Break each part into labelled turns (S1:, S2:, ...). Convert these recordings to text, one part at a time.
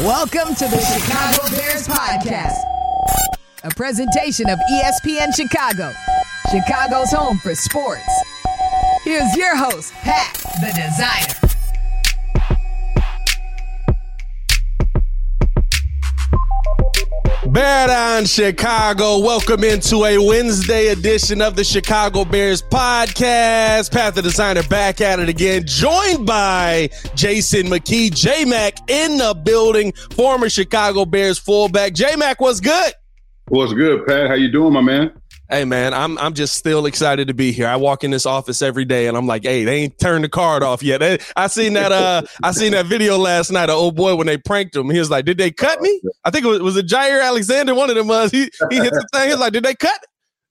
S1: Welcome to the Chicago Bears Podcast, a presentation of ESPN Chicago, Chicago's home for sports. Here's your host, Pat the Designer.
S2: Bear down, Chicago. Welcome into a Wednesday edition of the Chicago Bears podcast. Pat the Designer back at it again, joined by Jason McKie, J Mac in the building, former Chicago Bears fullback. J Mac, what's good?
S3: What's good, Pat? How you doing, my man?
S2: Hey man, I'm I'm just still excited to be here. I walk in this office every day and I'm like, hey, they ain't turned the card off yet. They, I seen that uh I seen that video last night, of old boy when they pranked him. He was like, Did they cut me? I think it was was it Jaire Alexander, one of them was he he hit the thing. He was like, Did they cut?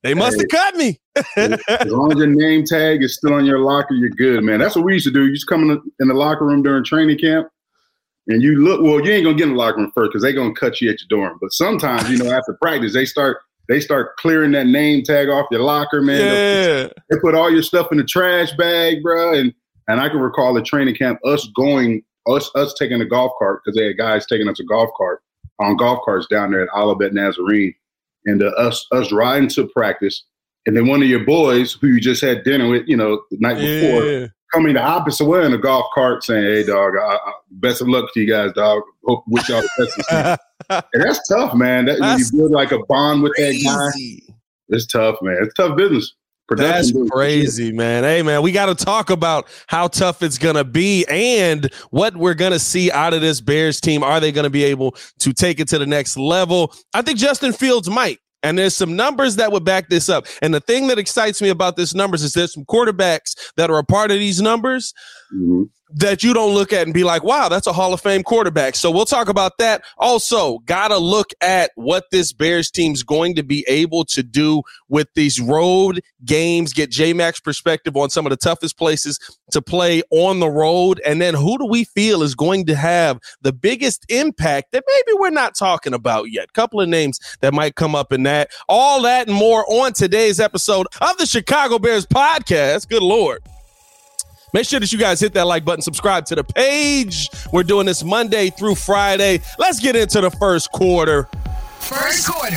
S2: They must have cut me.
S3: as long as your name tag is still on your locker, you're good, man. That's what we used to do. You just come in the, in the locker room during training camp and you look well, you ain't gonna get in the locker room first because they're gonna cut you at your dorm. But sometimes, you know, after practice, they start they start clearing that name tag off your locker, man.
S2: Yeah.
S3: They put all your stuff in the trash bag, bro. And and I can recall at training camp us going, us us taking a golf cart because they had guys taking us a golf cart on golf carts down there at Olivet Nazarene, and uh, us us riding to practice, and then one of your boys who you just had dinner with, you know, the night before,
S2: Yeah.
S3: Coming the opposite way in a golf cart, saying, "Hey, dog, I, I, best of luck to you guys, dog. Hope wish y'all the best." And that's tough, man. That when you
S2: That's
S3: build like a bond with that guy, it's tough, man. It's tough business.
S2: That's crazy, man. Hey, man, we got to talk about how tough it's going to be and what we're going to see out of this Bears team. Are they going to be able to take it to the next level? I think Justin Fields might. And there's some numbers that would back this up. And the thing that excites me about this numbers is there's some quarterbacks that are a part of these numbers
S3: Mhm.
S2: That you don't look at and be like, wow, that's a Hall of Fame quarterback. So we'll talk about that. Also, got to look at what this Bears team's going to be able to do with these road games, get J Max perspective on some of the toughest places to play on the road. And then who do we feel is going to have the biggest impact that maybe we're not talking about yet? Couple of names that might come up in that. All that and more on today's episode of the Chicago Bears podcast. Good Lord. Make sure that you guys hit that like button, subscribe to the page. We're doing this Monday through Friday. Let's get into the first quarter.
S1: First quarter.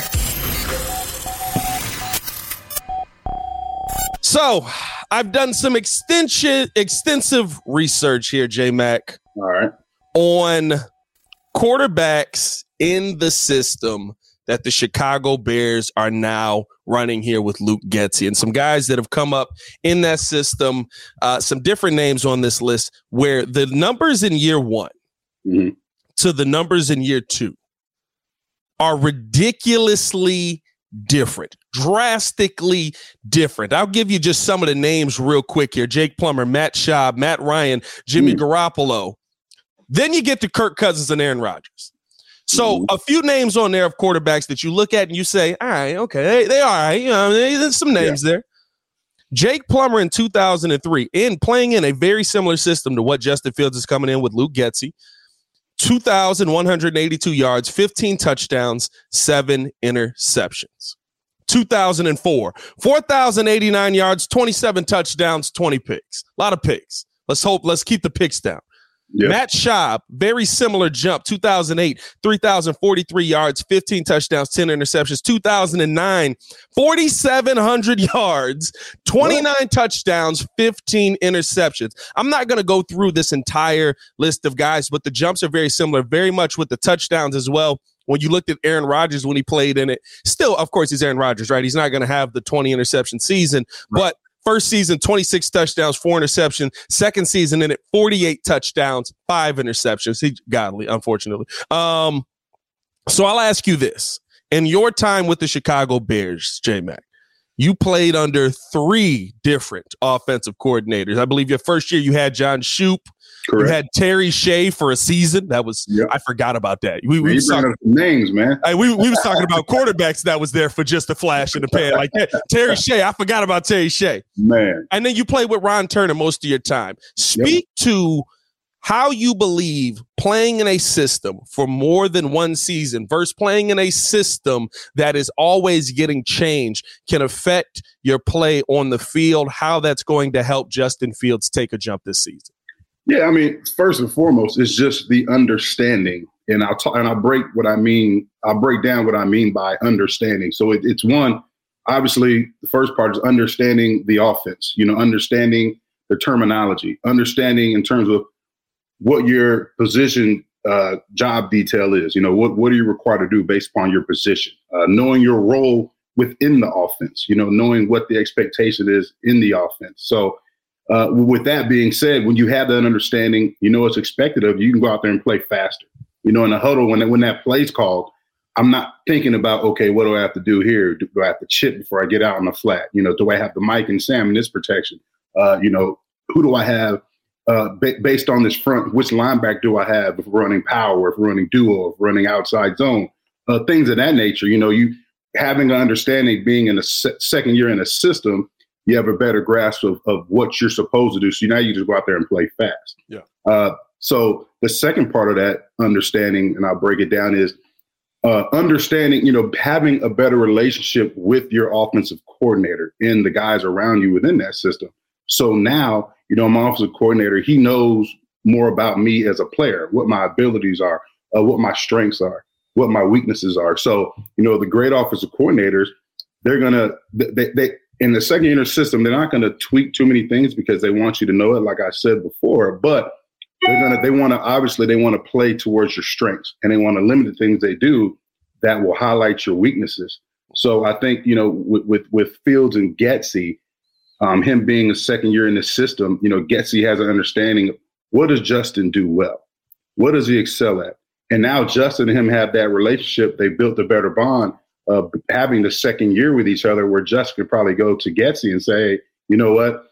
S2: So, I've done some extension, extensive research here, J Mac,
S3: All right.
S2: on quarterbacks in the system that the Chicago Bears are now running here with Luke Getsy and some guys that have come up in that system. Uh, some different names on this list where the numbers in year one
S3: Mhm.
S2: to the numbers in year two are ridiculously different, drastically different. I'll give you just some of the names real quick here Jake Plummer, Matt Schaub, Matt Ryan, Jimmy
S3: Mm.
S2: Garoppolo. Then you get to Kirk Cousins and Aaron Rodgers. So
S3: Mhm.
S2: a few names on there of quarterbacks that you look at and you say, all right, okay, they, they all right. You know, there's some names there. Jake Plummer in 2003, in playing in a very similar system to what Justin Fields is coming in with Luke Getsy. 2,182 yards, 15 touchdowns, seven interceptions. 2004, 4,089 yards, 27 touchdowns, 20 picks. A lot of picks. Let's hope, let's keep the picks down.
S3: Yeah.
S2: Matt Schaub, very similar jump. 2008, 3,043 yards, 15 touchdowns, 10 interceptions. 2009, 4,700 yards, 29 touchdowns, 15 interceptions. I'm not going to go through this entire list of guys, but the jumps are very similar, very much with the touchdowns as well. When you looked at Aaron Rodgers when he played in it, still, of course, he's Aaron Rodgers, right? He's not going to have the 20 interception season, but First season, 26 touchdowns, four interceptions. Second season in it, 48 touchdowns, five interceptions. He godly, unfortunately. Um, so I'll ask you this. In your time with the Chicago Bears, J Mac, you played under three different offensive coordinators. I believe your first year you had John Shoop. You had Terry Shea for a season. That was
S3: Yep.
S2: I forgot about that. We, we was talking
S3: names, man.
S2: Hey, we, we was talking about quarterbacks that was there for just a flash in the pan. Like that. Terry Shea, I forgot about Terry Shea.
S3: Man.
S2: And then you played with Ron Turner most of your time. Speak to how you believe playing in a system for more than one season versus playing in a system that is always getting changed can affect your play on the field, how that's going to help Justin Fields take a jump this season.
S3: Yeah, I mean, first and foremost, it's just the understanding and I'll talk and I'll break what I mean. I'll break down what I mean by understanding. So it, it's one, obviously, the first part is understanding the offense. You know, understanding the terminology, understanding in terms of what your position uh, job detail is. You know, what what are you required to do based upon your position? Uh, knowing your role within the offense. You know, knowing what the expectation is in the offense. So uh, with that being said, when you have that understanding, you know what's expected of you. You can go out there and play faster. You know, in the huddle when that, when that play's called, I'm not thinking about okay, what do I have to do here? Do, do I have to chip before I get out on the flat? You know, do I have the Mike and Sam in this protection? Uh, you know, who do I have uh, ba- based on this front? Which linebacker do I have if running power, if running duo, if running outside zone? Uh, things of that nature. You know, you having an understanding, being in a se- second year in a system, you have a better grasp of, of what you're supposed to do. So now you just go out there and play fast.
S2: Yeah.
S3: Uh, so the second part of that understanding, and I'll break it down, is uh, understanding, you know, having a better relationship with your offensive coordinator and the guys around you within that system. So now, you know, my offensive coordinator, he knows more about me as a player, what my abilities are, uh, what my strengths are, what my weaknesses are. So, you know, the great offensive coordinators, they're gonna they they in the second year system, they're not going to tweak too many things because they want you to know it, like I said before. But they're gonna they want to obviously they want to play towards your strengths and they want to limit the things they do that will highlight your weaknesses. So I think you know with with, with Fields and Getsy, um, him being a second year in the system, you know Getsy has an understanding of what does Justin do well, what does he excel at, and now Justin and him have that relationship. They built a better bond of having the second year with each other where Justin could probably go to Getsy and say, you know what,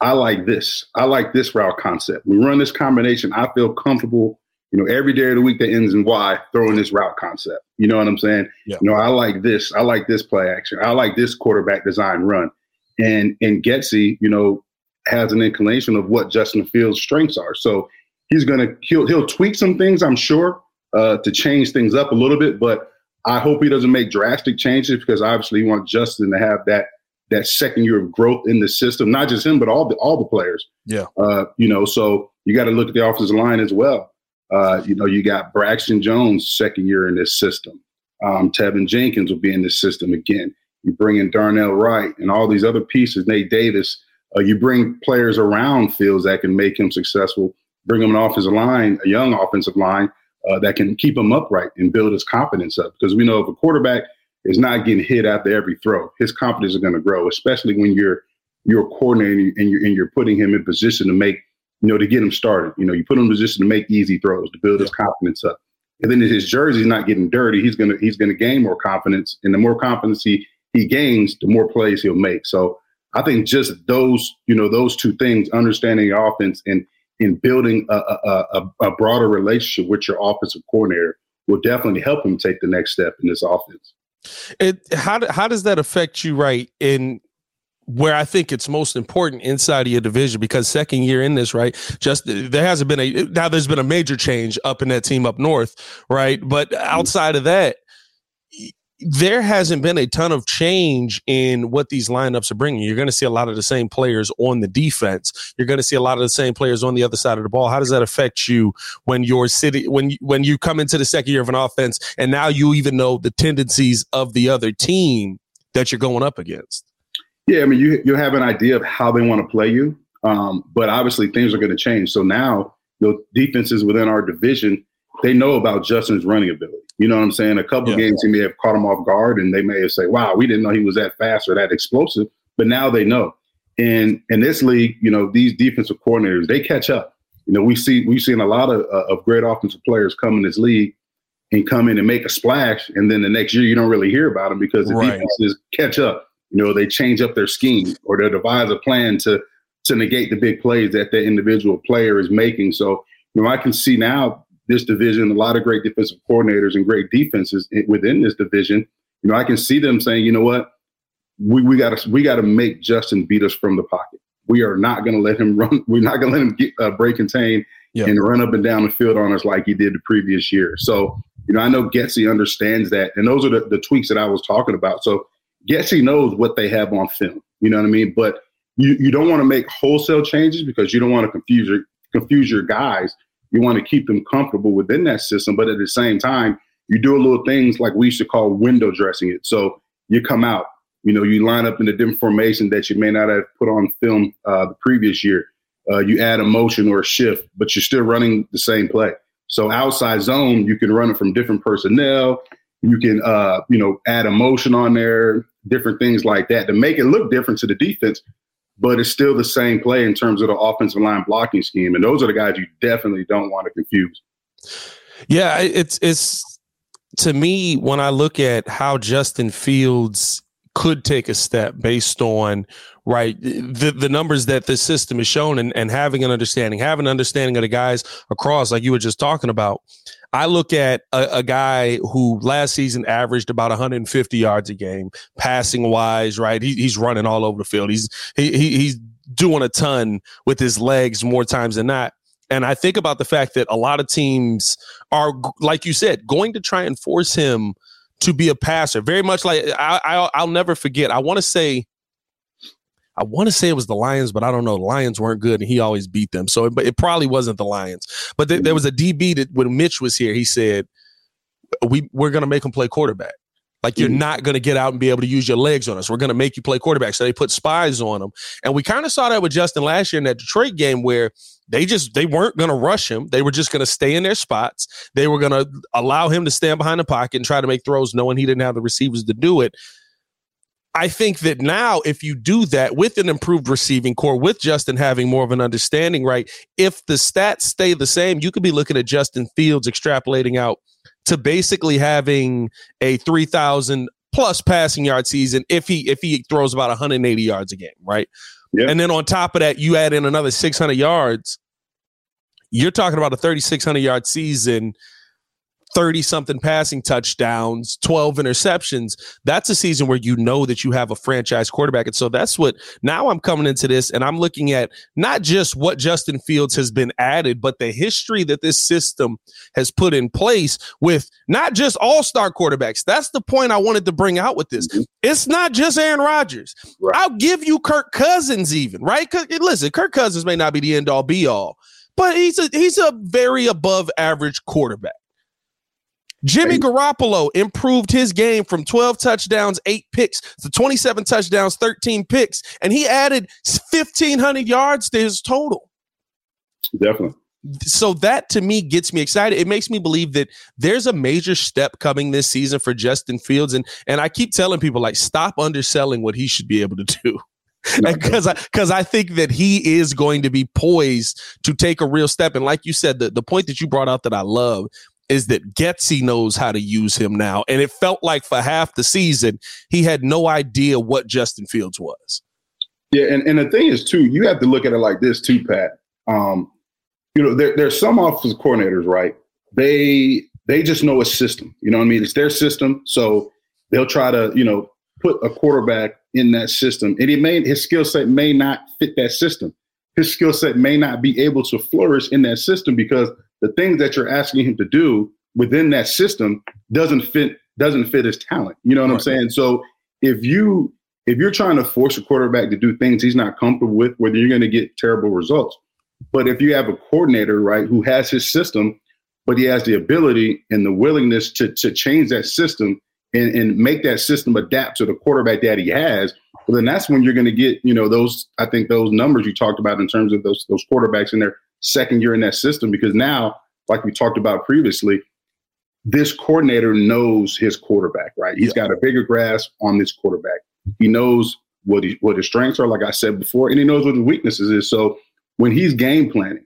S3: I like this. I like this route concept. We run this combination. I feel comfortable, you know, every day of the week that ends in Y throwing this route concept. You know what I'm saying?
S2: Yeah.
S3: You know, I like this. I like this play action. I like this quarterback design run. And and Getsy, you know, has an inclination of what Justin Fields' strengths are. So he's gonna he'll he'll tweak some things, I'm sure, uh, to change things up a little bit, but I hope he doesn't make drastic changes because obviously you want Justin to have that that second year of growth in the system, not just him, but all the all the players.
S2: Yeah.
S3: Uh, you know, so you got to look at the offensive line as well. Uh, you know, you got Braxton Jones second year in this system. Um, Teven Jenkins will be in this system again. You bring in Darnell Wright and all these other pieces, Nate Davis. Uh, you bring players around Fields that can make him successful. Bring him an offensive line, a young offensive line uh, that can keep him upright and build his confidence up. Because we know if a quarterback is not getting hit after every throw, his confidence is going to grow, especially when you're you're coordinating and you're and you're putting him in position to make, you know, to get him started. You know, you put him in position to make easy throws, to build his confidence up. And then if his jersey's not getting dirty, he's gonna he's gonna gain more confidence. And the more confidence he he gains, the more plays he'll make. So I think just those, you know, those two things, understanding the offense and in building a, a, a, a broader relationship with your offensive coordinator will definitely help him take the next step in this offense.
S2: It how how does that affect you, right? In where I think it's most important inside of your division because second year in this, right? Just there hasn't been a now there's been a major change up in that team up north, right? But mm-hmm. outside of that, there hasn't been a ton of change in what these lineups are bringing. You're going to see a lot of the same players on the defense. You're going to see a lot of the same players on the other side of the ball. How does that affect you when you're sitting when when you come into the second year of an offense and now you even know the tendencies of the other team that you're going up against?
S3: Yeah, I mean you you have an idea of how they want to play you, um, but obviously things are going to change. So now the defenses within our division they know about Justin's running ability. You know what I'm saying? A couple yeah. games he may have caught him off guard, and they may have said, "Wow, we didn't know he was that fast or that explosive." But now they know. And in this league, you know, these defensive coordinators they catch up. You know, we see we've seen a lot of uh, of great offensive players come in this league and come in and make a splash, and then the next year you don't really hear about them because the right. defenses catch up. You know, they change up their scheme or they devise a plan to to negate the big plays that the individual player is making. So, you know, I can see now this division, a lot of great defensive coordinators and great defenses within this division. You know, I can see them saying, you know what, we we got to we got to make Justin beat us from the pocket. We are not going to let him run. We're not going to let him get uh, break contain yep. and run up and down the field on us like he did the previous year. So, you know, I know Getsy understands that, and those are the, the tweaks that I was talking about. So, Getsy knows what they have on film. You know what I mean? But you, you don't want to make wholesale changes because you don't want to confuse your confuse your guys You want to keep them comfortable within that system, but at the same time, you do a little things like we used to call window dressing it. So you come out, you know, you line up in a different formation that you may not have put on film uh, the previous year. Uh, you add a motion or a shift, but you're still running the same play. So outside zone, you can run it from different personnel. You can, uh, you know, add a motion on there, different things like that to make it look different to the defense, but it's still the same play in terms of the offensive line blocking scheme. And those are the guys you definitely don't want to confuse.
S2: Yeah, it's it's to me when I look at how Justin Fields could take a step based on right the the numbers that the system is shown and, and having an understanding having an understanding of the guys across like you were just talking about. I look at a, a guy who last season averaged about 150 yards a game passing wise right? He, he's running all over the field. He's he, he he's doing a ton with his legs more times than not. And I think about the fact that a lot of teams are, like you said, going to try and force him to be a passer. Very much like I, I will never forget. I want to say, I want to say it was the Lions, but I don't know. The Lions weren't good, and he always beat them. So, but it probably wasn't the Lions. But th- there was a DB that when Mitch was here, he said, "We we're gonna make him play quarterback." Like you're mm-hmm. not going to get out and be able to use your legs on us. We're going to make you play quarterback. So they put spies on him, and we kind of saw that with Justin last year in that Detroit game where they just they weren't going to rush him. They were just going to stay in their spots. They were going to allow him to stand behind the pocket and try to make throws, knowing he didn't have the receivers to do it. I think that now, if you do that with an improved receiving corps, with Justin having more of an understanding, right? If the stats stay the same, you could be looking at Justin Fields extrapolating out to basically having a 3,000 plus passing yard season if he if he throws about 180 yards a game, right? Yeah. And then on top of that, you add in another 600 yards. You're talking about a 3,600 yard season 30 something passing touchdowns, 12 interceptions. That's a season where you know that you have a franchise quarterback. And so that's what now I'm coming into this and I'm looking at not just what Justin Fields has been added, but the history that this system has put in place with not just all star quarterbacks. That's the point I wanted to bring out with this. Mm-hmm. It's not just Aaron Rodgers. Right. I'll give you Kirk Cousins, even, right? Listen, Kirk Cousins may not be the end all be all, but he's a he's a very above average quarterback. Jimmy Garoppolo improved his game from 12 touchdowns, eight picks to 27 touchdowns, 13 picks, and he added 1,500 yards to his total.
S3: Definitely.
S2: So that to me gets me excited. It makes me believe that there's a major step coming this season for Justin Fields, and and I keep telling people like stop underselling what he should be able to do because I because I think that he is going to be poised to take a real step. And like you said, the, the point that you brought out that I love is that Getsy knows how to use him now. And it felt like for half the season, he had no idea what Justin Fields was.
S3: Yeah, and, and the thing is too, you have to look at it like this too, Pat. Um, you know, there, there's some offensive coordinators, right? They they just know a system. You know what I mean? It's their system. So they'll try to, you know, put a quarterback in that system. And he may his skill set may not fit that system. His skill set may not be able to flourish in that system because the things that you're asking him to do within that system doesn't fit doesn't fit his talent. You know what right. I'm saying? So if you if you're trying to force a quarterback to do things he's not comfortable with, whether you're going to get terrible results. But if you have a coordinator, right, who has his system, but he has the ability and the willingness to to change that system and, and make that system adapt to the quarterback that he has, well, then that's when you're going to get, you know, those I think those numbers you talked about in terms of those those quarterbacks in their second year in that system because now, like we talked about previously, this coordinator knows his quarterback, right? He's got a bigger grasp on this quarterback. He knows what he, what his strengths are, like I said before, and he knows what his weaknesses is. So when he's game planning,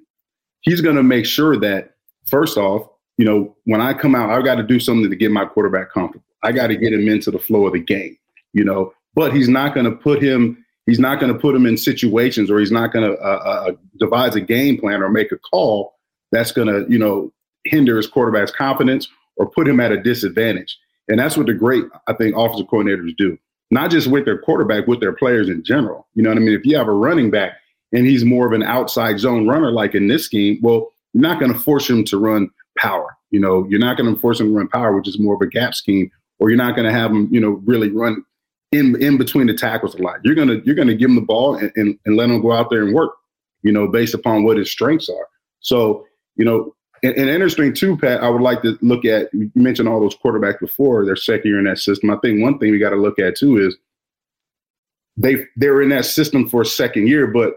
S3: he's going to make sure that first off, you know, when I come out, I've got to do something to get my quarterback comfortable. I got to get him into the flow of the game, you know. But he's not going to put him he's not going to put him in situations or he's not going to uh, uh, uh, devise a game plan or make a call that's going to, you know, hinder his quarterback's confidence or put him at a disadvantage. And that's what the great, I think, offensive coordinators do, not just with their quarterback, with their players in general. You know what I mean? If you have a running back and he's more of an outside zone runner, like in this scheme, well, you're not going to force him to run power. You know, you're not going to force him to run power, which is more of a gap scheme, or you're not going to have him, you know, really run in in between the tackles a lot. You're gonna you're gonna give him the ball and, and, and let him go out there and work, you know, based upon what his strengths are. So you know, and, and, interesting too, Pat. I would like to look at. You mentioned all those quarterbacks before their second year in that system. I think one thing we got to look at too is they they're in that system for a second year, but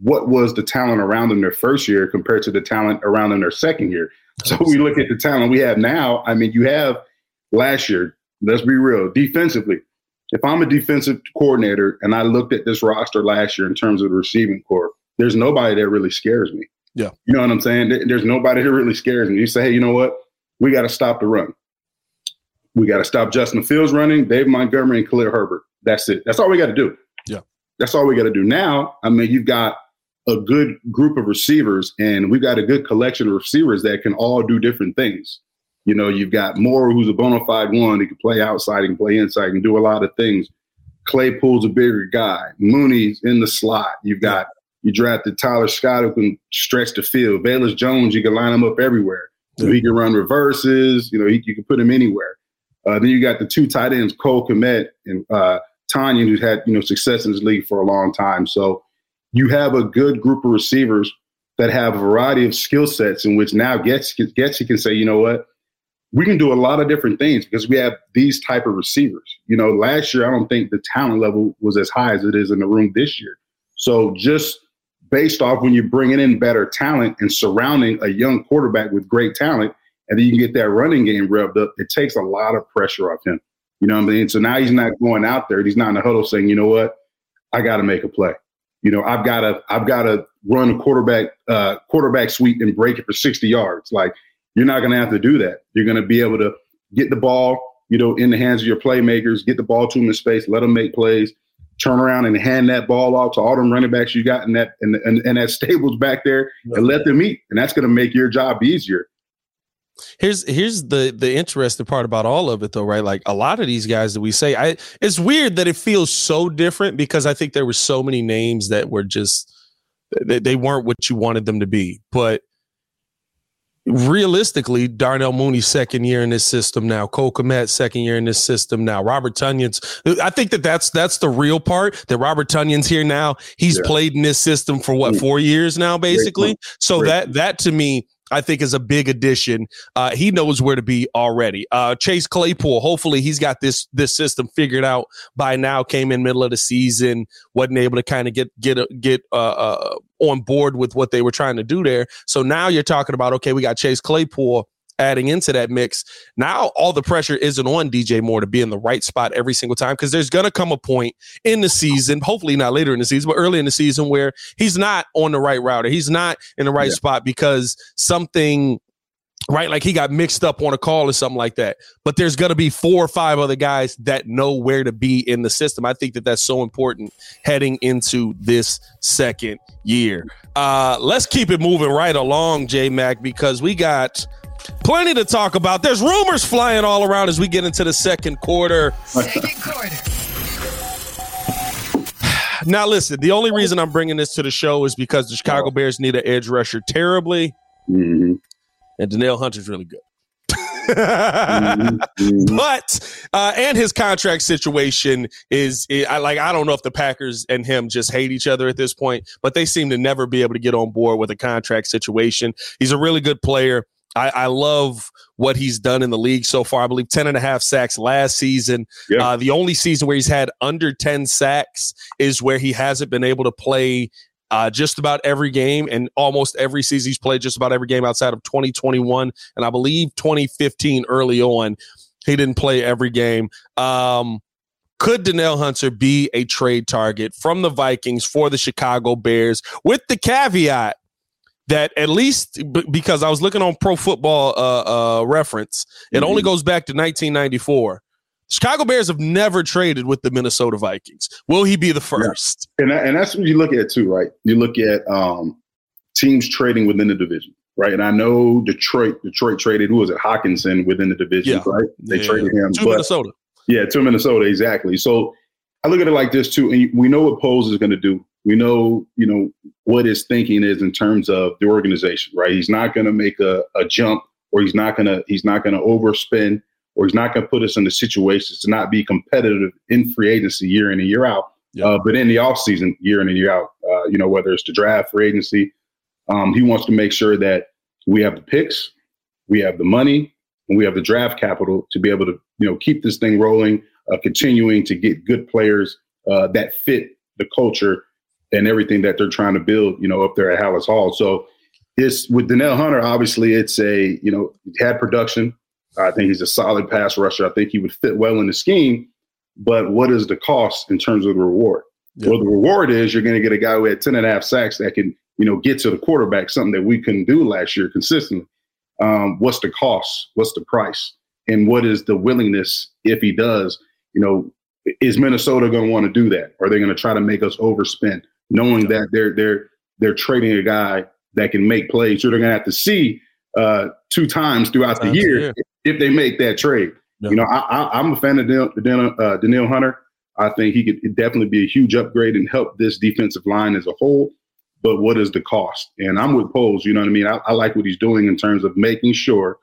S3: what was the talent around them their first year compared to the talent around them their second year? So we look at the talent we have now. I mean, you have last year. Let's be real. Defensively, if I'm a defensive coordinator and I looked at this roster last year in terms of the receiving corps, there's nobody that really scares me.
S2: Yeah.
S3: You know what I'm saying? There's nobody that really scares me. You say, hey, you know what? We got to stop the run. We got to stop Justin Fields running, Dave Montgomery, and Khalil Herbert. That's it. That's all we got to do.
S2: Yeah.
S3: That's all we got to do. Now, I mean, you've got a good group of receivers, and we've got a good collection of receivers that can all do different things. You know, you've got Moore, who's a bona fide one. He can play outside, he can play inside, he can do a lot of things. Claypool's a bigger guy. Mooney's in the slot. You've got you drafted Tyler Scott, who can stretch the field. Velus Jones, you can line him up everywhere. So he can run reverses. You know, he, you can put him anywhere. Uh, then you got the two tight ends, Cole Kmet and uh, Tonyan, who's had you know success in this league for a long time. So you have a good group of receivers that have a variety of skill sets in which now Getsy, Getsy can say, you know what, we can do a lot of different things because we have these type of receivers. You know, last year I don't think the talent level was as high as it is in the room this year. So just based off when you're bringing in better talent and surrounding a young quarterback with great talent, and then you can get that running game revved up, it takes a lot of pressure off him. You know what I mean? So now he's not going out there. He's not in the huddle saying, you know what, I got to make a play. You know, I've got to, I've got to run a quarterback, uh, quarterback sweep and break it for 60 yards. Like you're not going to have to do that. You're going to be able to get the ball, you know, in the hands of your playmakers, get the ball to them in space, let them make plays, turn around and hand that ball off to all them running backs you got in that and and, and that stables back there and let them eat. And that's going to make your job easier.
S2: Here's here's the the interesting part about all of it though, right? Like a lot of these guys that we say, I it's weird that it feels so different because I think there were so many names that were just they, they weren't what you wanted them to be. But realistically, Darnell Mooney's second year in this system now. Cole Kmet second year in this system now. Robert Tonyan's. I think that that's that's the real part. That Robert Tonyan's here now. He's yeah. played in this system for what four years now, basically. So Great. that that to me I think is a big addition. Uh, he knows where to be already. Uh, Chase Claypool, hopefully he's got this this system figured out by now. Came in middle of the season, wasn't able to kind of get get get uh, uh, on board with what they were trying to do there. So now you're talking about okay, we got Chase Claypool adding into that mix. Now all the pressure isn't on DJ Moore to be in the right spot every single time because there's going to come a point in the season, hopefully not later in the season, but early in the season where he's not on the right route or he's not in the right yeah. spot because something right? Like he got mixed up on a call or something like that. But there's going to be four or five other guys that know where to be in the system. I think that that's so important heading into this second year. Uh, let's keep it moving right along, J Mac, because we got Plenty to talk about. There's rumors flying all around as we get into the second quarter. Second quarter. Now, listen, the only reason I'm bringing this to the show is because the Chicago Bears need an edge rusher terribly, mm-hmm. and Danielle Hunter's really good. mm-hmm. But uh, and his contract situation is, I like I don't know if the Packers and him just hate each other at this point, but they seem to never be able to get on board with a contract situation. He's a really good player. I, I, love what he's done in the league so far. I believe 10 and a half sacks last season. Yeah. Uh, the only season where he's had under 10 sacks is where he hasn't been able to play uh, just about every game and almost every season he's played just about every game outside of 2021 and I believe 2015 early on. He didn't play every game. Um, could Danielle Hunter be a trade target from the Vikings for the Chicago Bears with the caveat that at least b- because I was looking on Pro Football uh, uh, Reference, it mm-hmm. only goes back to 1994. Chicago Bears have never traded with the Minnesota Vikings. Will he be the first?
S3: Yeah. And that, and that's what you look at too, right? You look at um, teams trading within the division, right? And I know Detroit, Detroit traded who was it, Hockenson within the division, yeah. right? They yeah. traded him
S2: to Minnesota.
S3: Yeah, to Minnesota, exactly. So I look at it like this too, and we know what Poles is going to do. We know, you know, what his thinking is in terms of the organization, right? He's not going to make a, a jump, or he's not going to he's not going to overspend, or he's not going to put us in the situations to not be competitive in free agency year in and year out. Yep. Uh, but in the offseason, year in and year out, uh, you know, whether it's the draft, free agency, um, he wants to make sure that we have the picks, we have the money, and we have the draft capital to be able to you know keep this thing rolling, uh, continuing to get good players uh, that fit the culture and everything that they're trying to build. You know, up there at Halas Hall. So it's with Danielle Hunter. Obviously, it's a you know had production. I think he's a solid pass rusher. I think he would fit well in the scheme. But what is the cost in terms of the reward? Yeah. Well, the reward is you're going to get a guy who had 10 and a half sacks that can, you know, get to the quarterback, something that we couldn't do last year consistently. Um, what's the cost? What's the price? And what is the willingness if he does? You know, is Minnesota going to want to do that? Are they going to try to make us overspend, knowing that they're they're they're trading a guy that can make plays? So they're going to have to see uh, two times throughout the year if they make that trade. Yeah. You know, I, am a fan of Daniel uh, Danielle Hunter. I think he could definitely be a huge upgrade and help this defensive line as a whole. But what is the cost? And I'm with Poles. You know what I mean? I, I like what he's doing in terms of making sure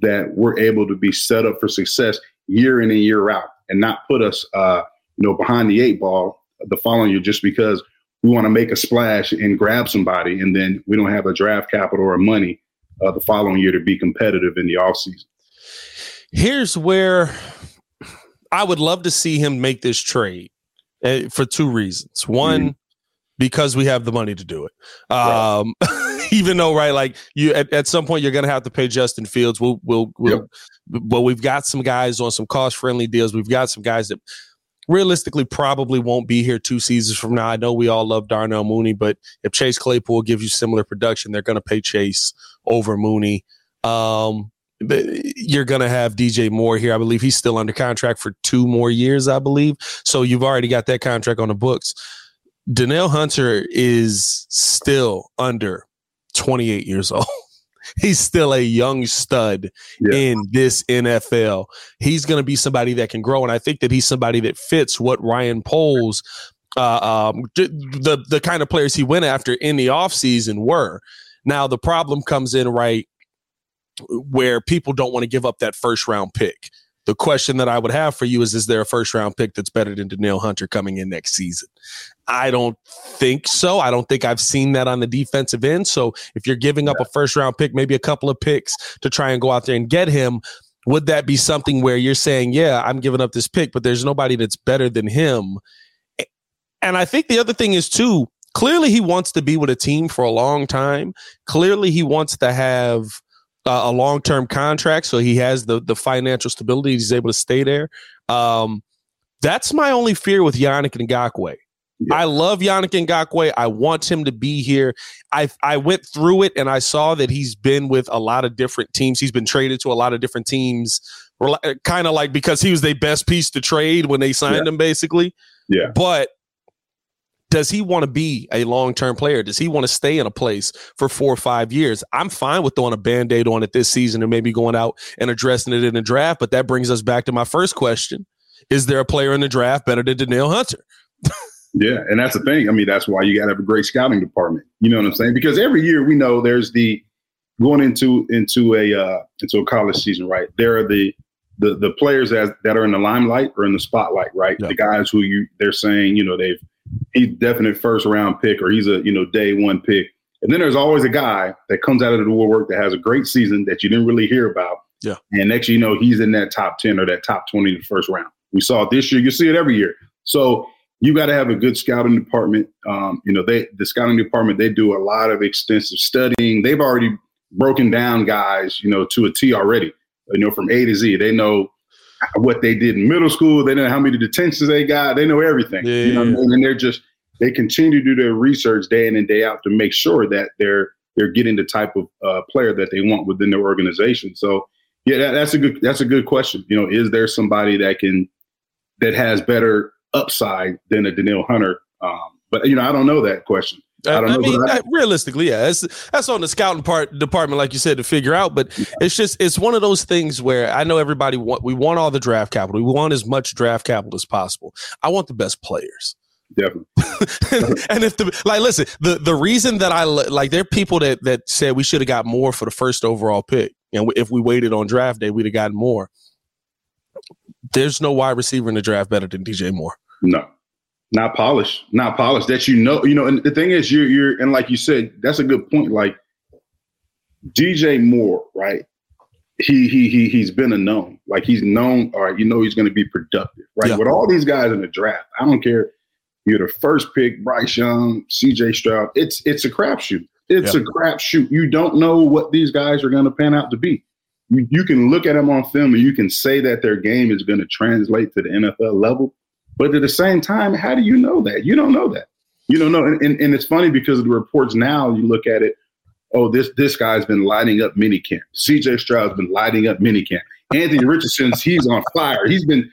S3: that we're able to be set up for success year in and year out, and not put us, uh, you know, behind the eight ball the following year just because we want to make a splash and grab somebody, and then we don't have a draft capital or money uh, the following year to be competitive in the offseason.
S2: Here's where I would love to see him make this trade uh, for two reasons. One, mm-hmm. because we have the money to do it. Um, right. even though, right, like you at, at some point you're going to have to pay Justin Fields. We'll, we'll, we'll yep. but we've got some guys on some cost friendly deals. We've got some guys that realistically probably won't be here two seasons from now. I know we all love Darnell Mooney, but if Chase Claypool gives you similar production, they're going to pay Chase over Mooney. Um, you're going to have DJ Moore here. I believe he's still under contract for two more years, I believe. So you've already got that contract on the books. Danielle Hunter is still under 28 years old. He's still a young stud yeah. in this NFL. He's going to be somebody that can grow. And I think that he's somebody that fits what Ryan Poles, uh, um, the, the kind of players he went after in the offseason were. Now, the problem comes in right where people don't want to give up that first round pick. The question that I would have for you is Is there a first round pick that's better than Danielle Hunter coming in next season? I don't think so. I don't think I've seen that on the defensive end. So if you're giving up a first round pick, maybe a couple of picks to try and go out there and get him, would that be something where you're saying, Yeah, I'm giving up this pick, but there's nobody that's better than him? And I think the other thing is, too, clearly he wants to be with a team for a long time. Clearly he wants to have uh, a long term contract, so he has the the financial stability. He's able to stay there. Um, that's my only fear with Yannick Ngakoue. Yeah. I love Yannick Ngakoue. I want him to be here. I I went through it and I saw that he's been with a lot of different teams. He's been traded to a lot of different teams, kind of like because he was the best piece to trade when they signed yeah. him, basically.
S3: Yeah.
S2: But does he want to be a long term player? Does he want to stay in a place for four or five years? I'm fine with throwing a band aid on it this season and maybe going out and addressing it in the draft. But that brings us back to my first question Is there a player in the draft better than Danielle Hunter?
S3: yeah. And that's the thing. I mean, that's why you got to have a great scouting department. You know what I'm saying? Because every year we know there's the going into into a uh, into a college season, right? There are the the the players that that are in the limelight or in the spotlight, right? Yeah. The guys who you they're saying, you know, they've he's definite first round pick or he's a you know day one pick. And then there's always a guy that comes out of the woodwork that has a great season that you didn't really hear about.
S2: Yeah.
S3: And next you know he's in that top 10 or that top 20 in the first round. We saw it this year. You see it every year. So you got to have a good scouting department. Um, you know, they the scouting department they do a lot of extensive studying. They've already broken down guys, you know, to a T already. You know, from A to Z. They know what they did in middle school. They know how many detentions they got. They know everything. Yeah, you know I mean? And they're just they continue to do their research day in and day out to make sure that they're they're getting the type of uh, player that they want within their organization. So yeah, that, that's a good that's a good question. You know, is there somebody that can that has better upside than a Danielle Hunter? Um, but you know, I don't know that question. I,
S2: I mean, I, realistically, yeah, that's that's on the scouting part department, like you said, to figure out. But yeah. it's just it's one of those things where I know everybody want we want all the draft capital. We want as much draft capital as possible. I want the best players.
S3: Definitely.
S2: and if the like, listen, the the reason that I like, there are people that that said we should have got more for the first overall pick, and if we waited on draft day, we'd have gotten more. There's no wide receiver in the draft better than DJ Moore.
S3: No, not polished, not polished. That you know, you know. And the thing is, you're you're and like you said, that's a good point. Like DJ Moore, right? He he he he's been a known. Like he's known, all right, you know he's gonna be productive, right?
S2: Yeah.
S3: With all these guys in the draft, I don't care. You're the first pick, Bryce Young, CJ Stroud. It's it's a crapshoot. It's
S2: Yeah.
S3: a crapshoot. You don't know what these guys are gonna pan out to be. You, you can look at them on film and you can say that their game is going to translate to the NFL level. But at the same time, how do you know that? You don't know that. You don't know. And, and, and it's funny because the reports now, you look at it, oh, this this guy's been lighting up minicamp. CJ Stroud's been lighting up minicamp. Anthony Richardson's, he's on fire. He's been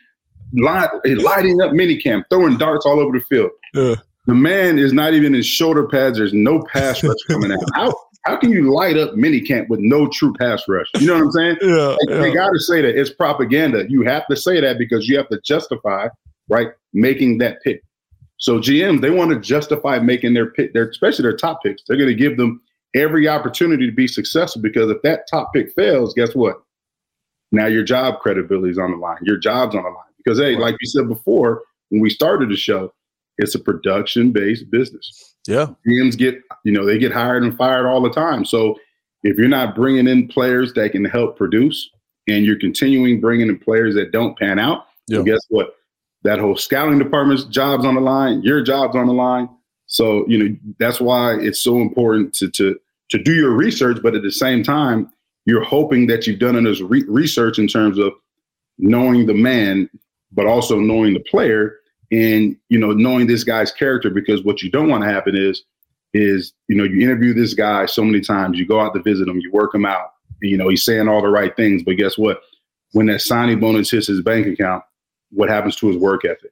S3: light, lighting up minicamp, throwing darts all over the field.
S2: Yeah.
S3: The man is not even in shoulder pads. There's no pass rush coming out. How, how can you light up minicamp with no true pass rush? You know what I'm saying?
S2: Yeah,
S3: Like, They got to say that it's propaganda. You have to say that because you have to justify, right, making that pick. So GMs they want to justify making their pick, their especially their top picks. They're going to give them every opportunity to be successful because if that top pick fails, guess what? Now your job credibility is on the line. Your job's on the line because hey, like you said before when we started the show, it's a production based business.
S2: yeah,
S3: GMs get, you know, they get hired and fired all the time. So if you're not bringing in players that can help produce and you're continuing bringing in players that don't pan out,
S2: Yeah.
S3: well, guess what? That whole scouting department's job's on the line, your job's on the line. So, you know, that's why it's so important to to to do your research, but at the same time, you're hoping that you've done enough re- research in terms of knowing the man, but also knowing the player and you know knowing this guy's character because what you don't want to happen is is you know you interview this guy so many times you go out to visit him you work him out and, you know he's saying all the right things but guess what when that signing bonus hits his bank account what happens to his work ethic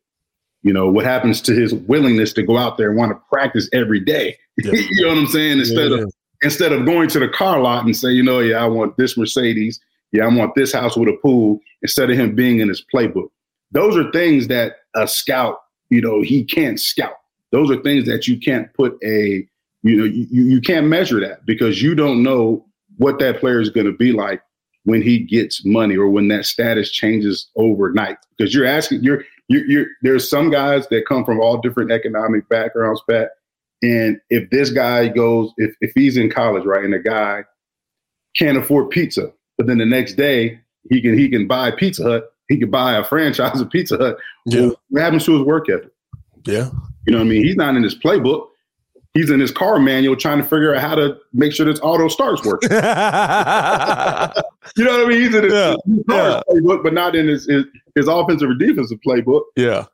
S3: you know what happens to his willingness to go out there and want to practice every day
S2: Yeah.
S3: you know what i'm saying instead
S2: Yeah.
S3: of instead of going to the car lot and say you know yeah i want this mercedes yeah i want this house with a pool instead of him being in his playbook those are things that a scout, you know, he can't scout. Those are things that you can't put a, you know, you, you can't measure that because you don't know what that player is going to be like when he gets money or when that status changes overnight. Because you're asking, you're, you're, you're, there's some guys that come from all different economic backgrounds, Pat. And if this guy goes, if, if he's in college, right, and a guy can't afford pizza, but then the next day he can he can buy Pizza Hut, he could buy a franchise of Pizza Hut.
S2: Yeah.
S3: Well, what happens to his work ethic?
S2: yeah,
S3: You know what I mean? He's not in his playbook. He's in his car manual trying to figure out how to make sure this auto starts working. You know what I mean? He's in his,
S2: Yeah,
S3: his car
S2: yeah.
S3: playbook, but not in his, his his offensive or defensive playbook.
S2: yeah.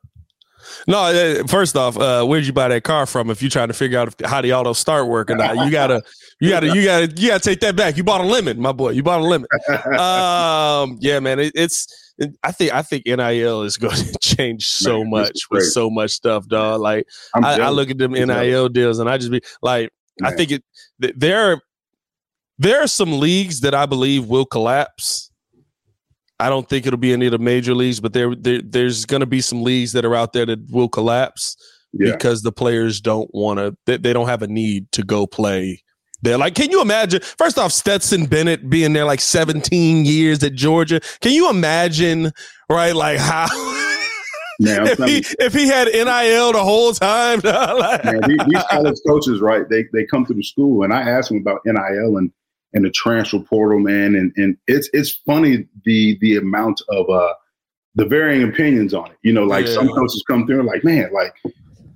S2: No, uh, first off, uh, where'd you buy that car from? If you're trying to figure out how the auto start working, you gotta, you gotta, you gotta, you gotta take that back. You bought a lemon, my boy. You bought a lemon. Um, yeah, man. It, it's. I think. I think NIL is going to change so
S3: Man,
S2: much with so much stuff, dog. Like I, I look at them NIL deals, and I just be like, I think it. th- There, are- there are some leagues that I believe will collapse. I don't think it'll be any of the major leagues, but there, there there's going to be some leagues that are out there that will collapse
S3: yeah.
S2: because the players don't want to. They, they don't have a need to go play. There, like, can you imagine? First off, Stetson Bennett being there like 17 years at Georgia. Can you imagine, right? Like how
S3: I'm
S2: if he if he had NIL the whole time? like-
S3: man, these, these college coaches, right? They they come to the school, and I ask them about NIL and and the transfer portal, man, and and it's it's funny the the amount of uh the varying opinions on it. You know, like some coaches come through and like, man, like.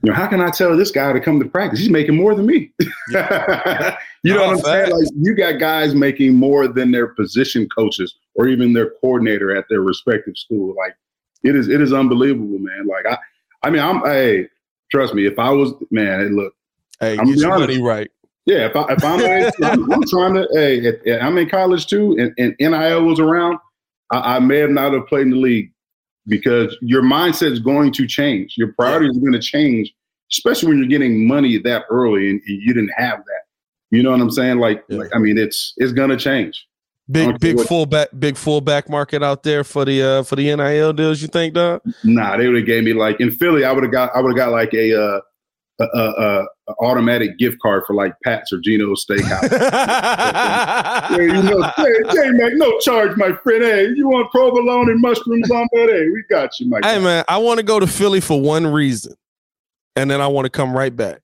S3: You know, how can I tell this guy to come to practice? He's making more than me. you know
S2: No,
S3: what I'm saying? Like you got guys making more than their position coaches or even their coordinator at their respective school. Like it is, it is unbelievable, man. Like I, I mean, I'm, hey, trust me, if I was, man, hey, look,
S2: Hey,
S3: I'm
S2: get
S3: be
S2: your
S3: honest.
S2: money right.
S3: yeah, if, I, if I'm, I'm, I'm trying to, hey, if, if I'm in college too, and, and NIL was around, I, I may have not have played in the league because your mindset is going to change. Your priorities are going to change, especially when you're getting money that early and, and you didn't have that. You know what I'm saying? Like,
S2: Yeah.
S3: like I mean, it's it's going to change.
S2: Big big
S3: what-
S2: fullback big fullback market out there for the uh for the NIL deals. You think, dog?
S3: Nah, they would have gave me like in Philly, I would have got I would have got like a uh, a, a, a, automatic gift card for like Pat's or Geno's Steakhouse. Yeah, you know, hey, hey, man, no charge, my friend. Hey, you want provolone and mushrooms on that? Hey, we got you, my
S2: Hey man, I want to go to Philly for one reason, and then I want to come right back.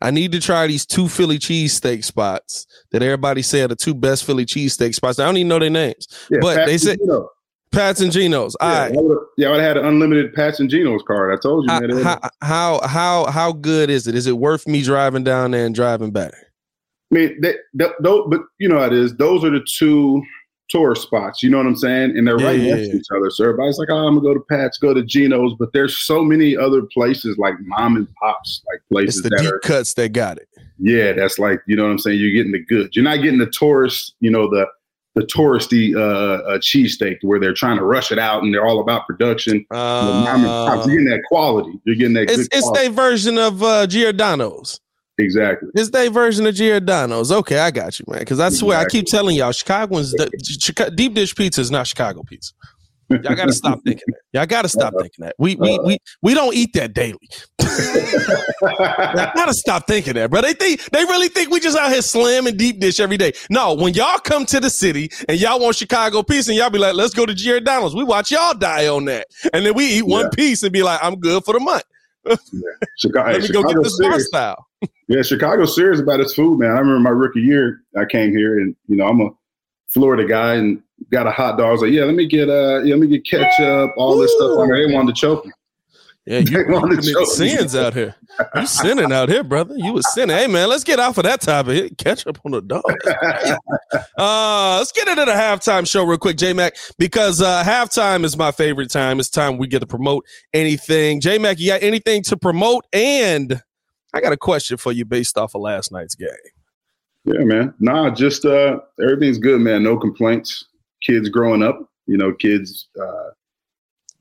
S2: I need to try these two Philly cheesesteak spots that everybody said are the two best Philly cheesesteak spots. I don't even know their names,
S3: Yeah,
S2: but they said
S3: Geno.
S2: Pats and Geno's.
S3: Yeah,
S2: right.
S3: Yeah, I would have had an unlimited Pats and Geno's card. I told you,
S2: How,
S3: man.
S2: How how how how good is it? Is it worth me driving down there and driving back?
S3: I mean, they, th- those, but you know how it is. Those are the two tourist spots. You know what I'm saying? And they're
S2: Yeah,
S3: right
S2: yeah,
S3: next to each other. So everybody's like, "Oh, I'm gonna go to Pat's, go to Geno's," but there's so many other places like mom and pops, like
S2: It's
S3: places
S2: the
S3: that
S2: deep
S3: are.
S2: cuts that got it.
S3: Yeah, that's like you know what I'm saying. You're getting the goods. You're not getting the tourist. You know the the touristy uh, uh, cheesesteak where they're trying to rush it out and they're all about production. The mom and pops,
S2: Uh,
S3: you're getting that quality. You're getting that
S2: it's
S3: good
S2: it's their version of uh, Giordano's.
S3: exactly.
S2: It's their version of Giordano's. Okay, I got you, man. Because I swear, I keep telling y'all, Chicagoans, the, Chica- deep dish pizza is not Chicago pizza. Y'all got to stop thinking that. Y'all got to stop uh-huh. thinking that. We we uh-huh. we we don't eat that daily. Y'all got to stop thinking that, bro. They think they really think we just out here slamming deep dish every day. No, when y'all come to the city and y'all want Chicago pizza, and y'all be like, "Let's go to Giordano's." We watch y'all die on that, and then we eat one
S3: Yeah.
S2: piece and be like, "I'm good for the month.
S3: Chicago,
S2: Let me go get
S3: Chicago's
S2: this
S3: serious.
S2: style."
S3: Yeah, Chicago's serious about its food, man. I remember my rookie year, I came here, and you know, I'm a Florida guy, and got a hot dog. I was like, yeah, let me get uh, yeah, let me get ketchup, all this stuff on there. They wanted to choke me.
S2: Yeah, you
S3: to
S2: committing sins out here. You sinning out here, brother. You was sinning. Hey man, let's get off of that topic. Catch up on the dog. uh, let's get into the halftime show real quick, J Mac, because uh, halftime is my favorite time. It's time we get to promote anything. J Mac, you got anything to promote? And I got a question for you based off of last night's game.
S3: Yeah, man. Nah, just uh, everything's good, man. No complaints. Kids growing up, you know, kids uh,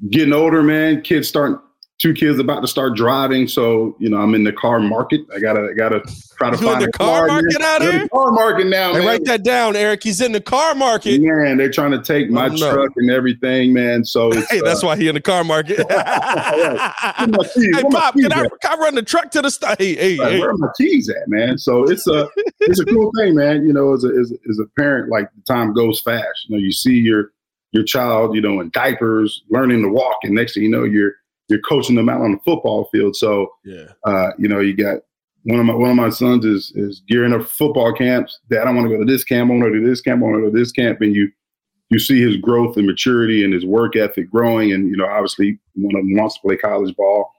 S3: getting older, man. Kids starting. Two kids about to start driving, so you know I'm in the car market. I gotta, I gotta try to
S2: You
S3: find
S2: the car
S3: man.
S2: market out here?
S3: the car market now,
S2: Hey,
S3: man.
S2: write that down, Eric. He's in the car market.
S3: Man, they're trying to take my
S2: Oh, no.
S3: truck and everything, man. So it's,
S2: Hey, that's
S3: uh,
S2: why he in the car market.
S3: where my keys-
S2: hey, Pop, can I, can I run the truck to the st- Hey, hey,
S3: Like,
S2: hey.
S3: where are my keys at, man? So it's a it's a cool thing, man. You know, as a, as a as a parent, like the time goes fast. You know, you see your your child, you know, in diapers, learning to walk, and next thing you know, you're you're coaching them out on the football field. So
S2: Yeah.
S3: uh, you know, you got one of my one of my sons is is gearing up football camps. Dad, I want to go to this camp. I want to to this camp. I want to go to this camp. And you you see his growth and maturity and his work ethic growing. And you know, obviously, one of them wants to play college ball.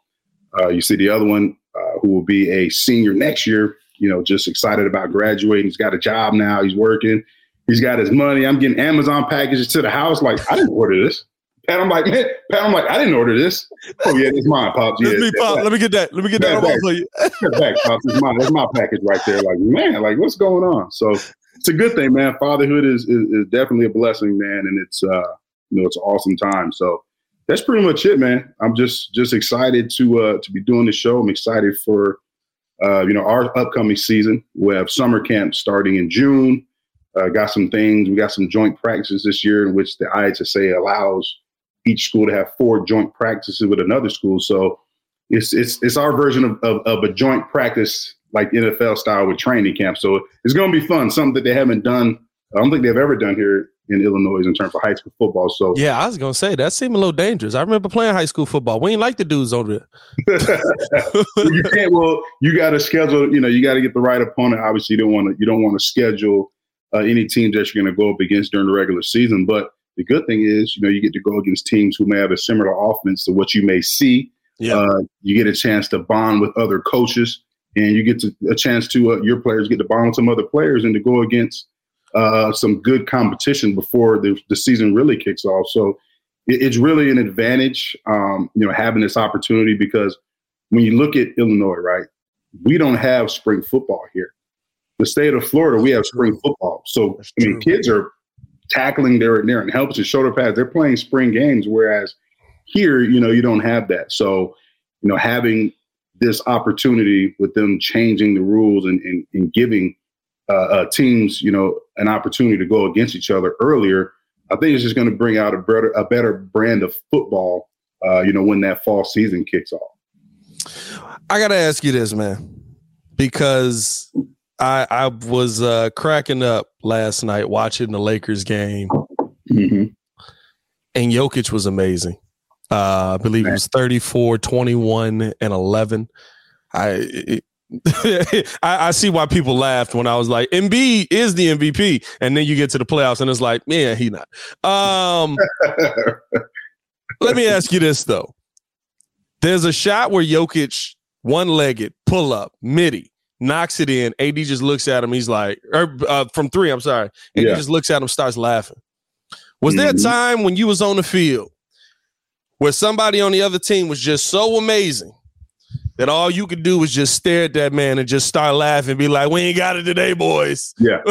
S3: Uh, you see the other one uh, who will be a senior next year. You know, just excited about graduating. He's got a job now. He's working. He's got his money. I'm getting Amazon packages to the house. Like I didn't order this. Pat, I'm like, man, Pat, I'm like, I didn't order this. Oh yeah, it's mine, pops. Yeah,
S2: me, Pop. Let me get that. Let me get that
S3: back.
S2: for you.
S3: Back, pops. It's mine. That's my package right there. Like, man, like what's going on? So it's a good thing, man. Fatherhood is is, is definitely a blessing, man, and it's uh you know it's an awesome time. So that's pretty much it, man. I'm just just excited to uh to be doing the show. I'm excited for uh you know our upcoming season. We have summer camp starting in June. Uh, got some things. We got some joint practices this year in which the IHSA allows each school to have four joint practices with another school. So it's it's it's our version of, of, of a joint practice like NFL style with training camp. So it's going to be fun. Something that they haven't done. I don't think they've ever done here in Illinois in terms of high school football. So
S2: Yeah, I was gonna say that seemed a little dangerous. I remember playing high school football. We ain't like the dudes over there.
S3: you can't. Well, you got to schedule. You know, you got to get the right opponent. Obviously, you don't want to. You don't want to schedule uh, any teams that you're going to go up against during the regular season. But the good thing is, you know, you get to go against teams who may have a similar offense to what you may see.
S2: Yeah.
S3: Uh, you get a chance to bond with other coaches, and you get to, a chance to uh, your players get to bond with some other players and to go against uh, some good competition before the, the season really kicks off. So it, it's really an advantage, um, you know, having this opportunity because when you look at Illinois, right, we don't have spring football here. The state of Florida, we have spring football. So
S2: That's
S3: I mean,
S2: true.
S3: kids are tackling their their helps and shoulder pads. They're playing spring games, whereas here, you know, you don't have that. So, you know, having this opportunity with them changing the rules and, and, and giving uh, uh, teams, you know, an opportunity to go against each other earlier, I think it's just going to bring out a better a better brand of football. Uh, you know, when that fall season kicks off.
S2: I gotta ask you this, man, because I I was uh, cracking up last night watching the Lakers game,
S3: Mm-hmm.
S2: and Jokic was amazing. Uh, I believe it was 34, 21, and 11. I it, I, I, see why people laughed when I was like, Embiid is the MVP, and then you get to the playoffs and it's like, man, he not. Um, let me ask you this though: There's a shot where Jokic one-legged pull up midi knocks it in. AD just looks at him. He's like, or uh, from three, I'm sorry, and yeah. he just looks at him, starts laughing. Was mm-hmm. there a mm-hmm. time when you was on the field where somebody on the other team was just so amazing? that all you could do was just stare at that man and just start laughing, be like, "We ain't got it today, boys."
S3: Yeah.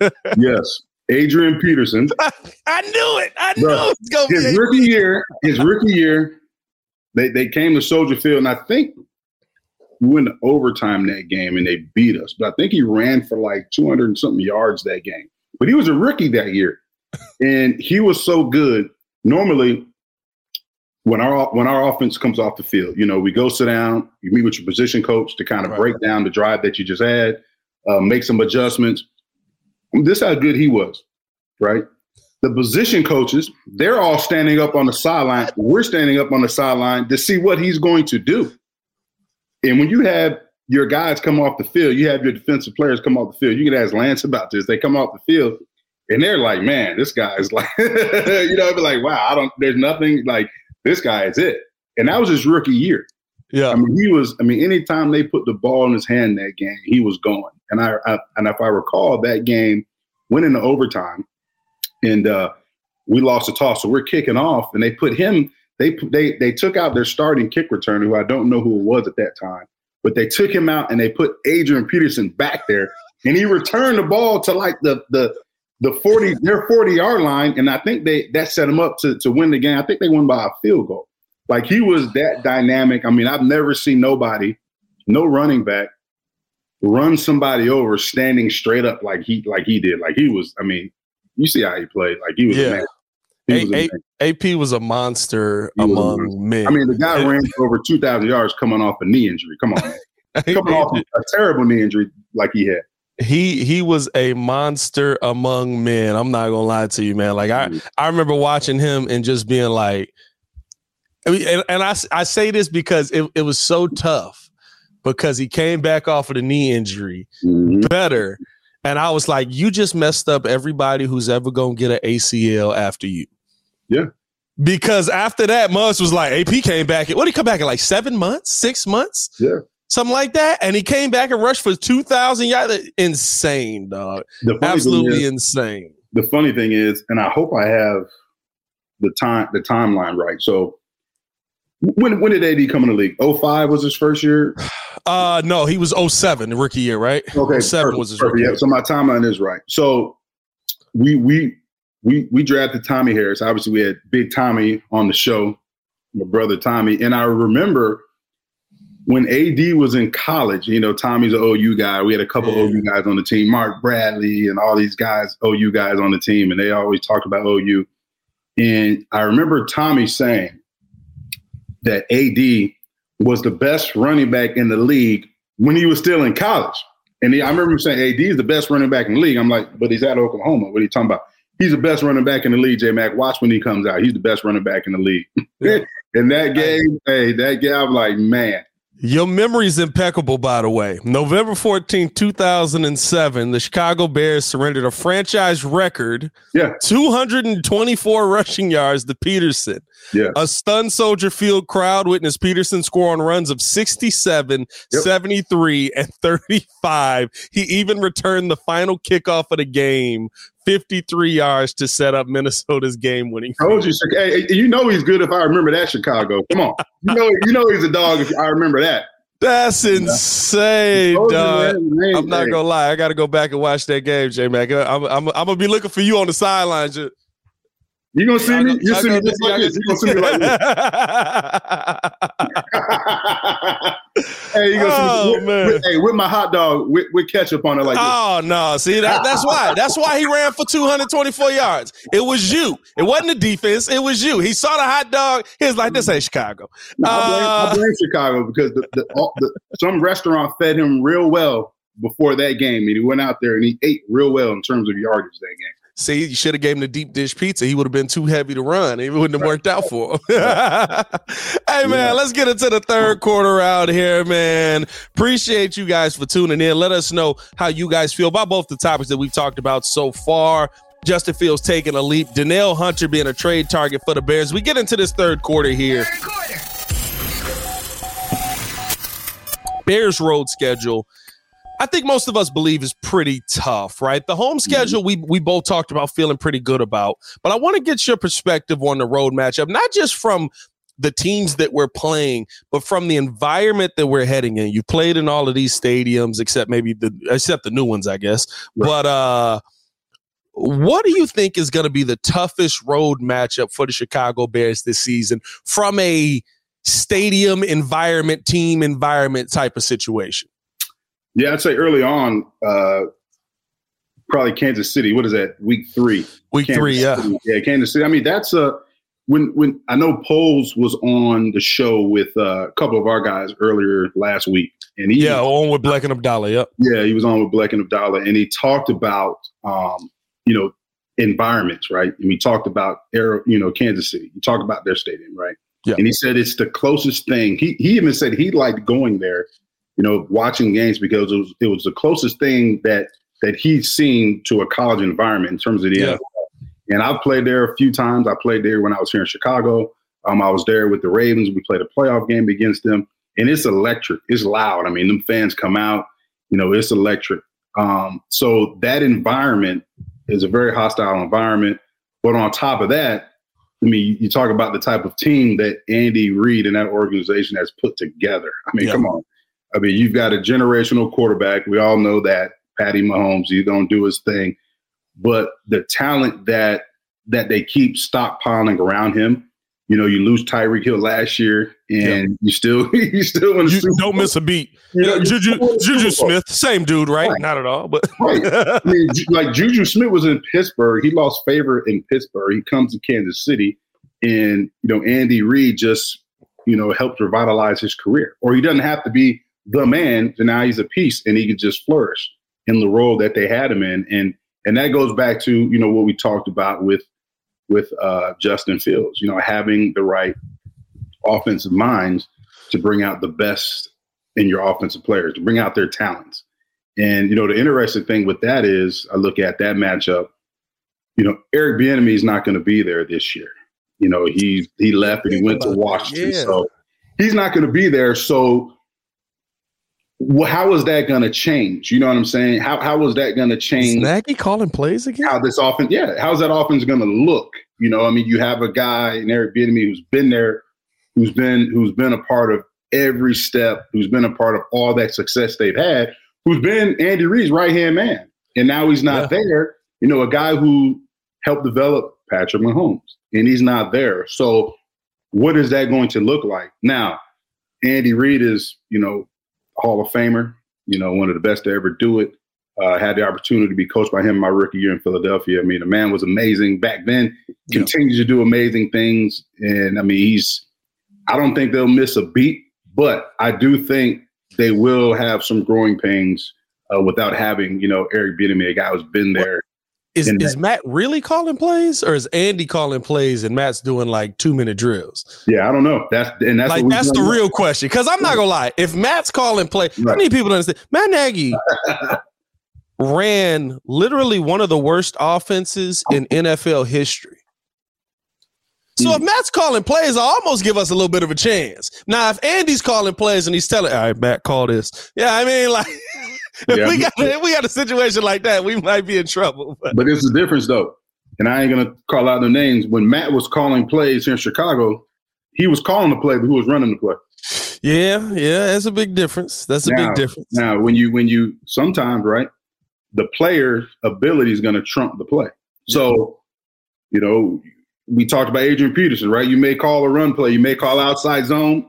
S3: yes. Adrian Peterson.
S2: I knew it. I knew
S3: it his rookie year. His rookie year, they they came to Soldier Field, and I think we went to overtime that game, and they beat us. But I think he ran for like two hundred and something yards that game. But he was a rookie that year, and he was so good. Normally, when our when our offense comes off the field, you know, we go sit down, you meet with your position coach to kind of right. break down the drive that you just had, uh, make some adjustments. This how good he was, right? The position coaches, they're all standing up on the sideline. We're standing up on the sideline to see what he's going to do. And when you have your guys come off the field, you have your defensive players come off the field. You can ask Lance about this. They come off the field and they're like, man, this guy is like, you know, be like, wow, I don't, there's nothing like this guy is it. And that was his rookie year.
S2: Yeah.
S3: I mean, he was, I mean, anytime they put the ball in his hand that game, he was going. And I, I and if I recall that game went into overtime and uh we lost the toss. So we're kicking off and they put him, they they they took out their starting kick returner, who I don't know who it was at that time, but they took him out and they put Adrian Peterson back there. And he returned the ball to like the the the 40 their 40 yard line. And i think they that set him up to, to win the game. I think they won by a field goal. Like he was that dynamic. I mean i've never seen nobody no running back run somebody over standing straight up like he like he did. Like he was i mean you see how he played. Like he was yeah.
S2: Was a- AP was a monster he among a men.
S3: I mean, the guy ran over 2,000 yards coming off a knee injury. Come on, coming off a terrible knee injury like he had
S2: he he was a monster among men. I'm not gonna lie to you, man. Like I mm. I remember watching him and just being like, I mean, and, and I I say this because it, it was so tough because he came back off of the knee injury mm-hmm. better, and I was like, you just messed up everybody who's ever gonna get an ACL after you.
S3: Yeah.
S2: Because after that, Muggs was like, AP came back. What did he come back in like seven months, six months?
S3: Yeah
S2: something like that. And he came back and rushed for 2,000 yards. Insane, dog. Absolutely is, insane.
S3: The funny thing is, and I hope I have the time the timeline right. So when when did AD come in the league? 05 was his first year?
S2: Uh no, he was 07, the rookie year, right?
S3: Okay. 07 was his rookie. Yeah, so my timeline is right. So we we we we drafted Tommie Harris. Obviously, we had Big Tommie on the show, my brother Tommie, and I remember when AD was in college, you know, Tommie's an OU guy. We had a couple yeah. OU guys on the team, Mark Bradley and all these guys, OU guys on the team, and they always talked about OU. And I remember Tommie saying that AD was the best running back in the league when he was still in college. And he, I remember him saying AD is the best running back in the league. I'm like, but he's at Oklahoma. What are you talking about? He's the best running back in the league, J Mac. Watch when he comes out. He's the best running back in the league. Yeah. in that game, hey, that game, I'm like, man,
S2: your memory's impeccable, by the way. November 14, 2007, the Chicago Bears surrendered a franchise record
S3: yeah.
S2: 224 rushing yards to Peterson.
S3: Yeah.
S2: A stunned Soldier Field crowd witnessed Peterson score on runs of 67, yep. 73, and 35. He even returned the final kickoff of the game 53 yards to set up Minnesota's game winning.
S3: Told you, hey, you know he's good if I remember that Chicago. Come on. You know, you know he's a dog if I remember that.
S2: That's insane, dog. I'm not gonna lie. I got to go back and watch that game, J Mac. I'm, I'm, I'm, gonna be looking for you on the sidelines.
S3: You gonna see me? You see me just like this. You gonna see me like this. hey, you gonna oh, see me? With, with, hey, with my hot dog with, with ketchup on it like
S2: oh,
S3: this.
S2: no. See, that, that's why. That's why he ran for 224 yards. It was you. It wasn't the defense. It was you. He saw the hot dog. He was like, this ain't Chicago.
S3: No, uh, I, blame, I, blame, Chicago because the, the, all, the, some restaurant fed him real well before that game. And he went out there and he ate real well in terms of yardage that game.
S2: See, you should have gave him the deep dish pizza. He would have been too heavy to run. It wouldn't have worked out for him. hey man, yeah. let's get into the third quarter out here, man. Appreciate you guys for tuning in. Let us know how you guys feel about both the topics that we've talked about so far. Justin Fields taking a leap. Danielle Hunter being a trade target for the Bears. We get into this third quarter here. Third quarter. Bears road schedule I think most of us believe is pretty tough, right? The home mm-hmm. schedule we we both talked about feeling pretty good about, but I want to get your perspective on the road matchup, not just from the teams that we're playing, but from the environment that we're heading in. You played in all of these stadiums, except maybe the except the new ones, I guess. Right. But uh what do you think is going to be the toughest road matchup for the Chicago Bears this season from a stadium environment, team environment type of situation?
S3: Yeah, I'd say early on, uh, probably Kansas City. What is that? Week three.
S2: Week
S3: Kansas
S2: three, yeah.
S3: City. Yeah, Kansas City. I mean, that's a when when I know Poles was on the show with uh, a couple of our guys earlier last week, and he
S2: yeah on with Black and Abdallah. Yep.
S3: Yeah, he was on with Black and Abdallah, and he talked about um, you know environments, right? And we talked about you know Kansas City. He talked about their stadium, right? Yeah. And he said it's the closest thing. He he even said he liked going there you know, watching games because it was it was the closest thing that that he's seen to a college environment in terms of the yeah. NFL. And I've played there a few times. I played there when I was here in Chicago. Um, I was there with the Ravens. We played a playoff game against them, and it's electric. It's loud. I mean, them fans come out. You know, it's electric. Um, so that environment is a very hostile environment. But on top of that, I mean, you talk about the type of team that Andy Reid and that organization has put together. I mean, yeah. come on. I mean, you've got a generational quarterback. We all know that Patty Mahomes, he's gonna do his thing. But the talent that that they keep stockpiling around him, you know, you lose Tyreek Hill last year, and you still you still want
S2: to don't miss a beat. You know, Juju Juju Smith, same dude, right? right? Not at all, but right.
S3: I mean, like Juju Smith was in Pittsburgh. He lost favor in Pittsburgh. He comes to Kansas City, and you know Andy Reid just you know helped revitalize his career. Or he doesn't have to be the man, and now he's a piece and he can just flourish in the role that they had him in. And and that goes back to, you know, what we talked about with with uh, Justin Fields, you know, having the right offensive minds to bring out the best in your offensive players, to bring out their talents. And, you know, the interesting thing with that is I look at that matchup, you know, Eric Bieniemy is not going to be there this year. You know, he he left and he went to Washington. Yeah. So he's not going to be there. So well, how is that going to change? You know what I'm saying? How how is that going to change?
S2: Nagy calling plays again?
S3: How this offense? Yeah, how's that offense going to look? You know, I mean, you have a guy in Eric Bieniemy who's been there, who's been who's been a part of every step, who's been a part of all that success they've had, who's been Andy Reid's right hand man, and now he's not yeah. there. You know, a guy who helped develop Patrick Mahomes, and he's not there. So, what is that going to look like now? Andy Reid is, you know, Hall of Famer, you know, one of the best to ever do it. Uh, had the opportunity to be coached by him my rookie year in Philadelphia. I mean, the man was amazing back then, continues to do amazing things. And I mean, he's, I don't think they'll miss a beat, but I do think they will have some growing pains uh, without having, you know, Eric Bieniemy, a guy who's been there
S2: is is Matt really calling plays, or is Andy calling plays and Matt's doing like two minute drills?
S3: Yeah, I don't know. That's and that's
S2: like that's the real question. Because I'm not gonna lie, if Matt's calling play, right. I need people to understand. Matt Nagy ran literally one of the worst offenses in NFL history. So if hmm. Matt's calling plays, I almost give us a little bit of a chance. Now, if Andy's calling plays and he's telling, all right, Matt, call this. Yeah, I mean, like if we got if we got a situation like that, we might be in trouble.
S3: But, but it's the difference though, and I ain't gonna call out their names. When Matt was calling plays here in Chicago, he was calling the play, but who was running the play?
S2: Yeah, yeah, that's a big difference. That's a now, big difference.
S3: Now, when you when you sometimes right, the player's ability is going to trump the play. So, you know, we talked about Adrian Peterson, right? You may call a run play, you may call outside zone,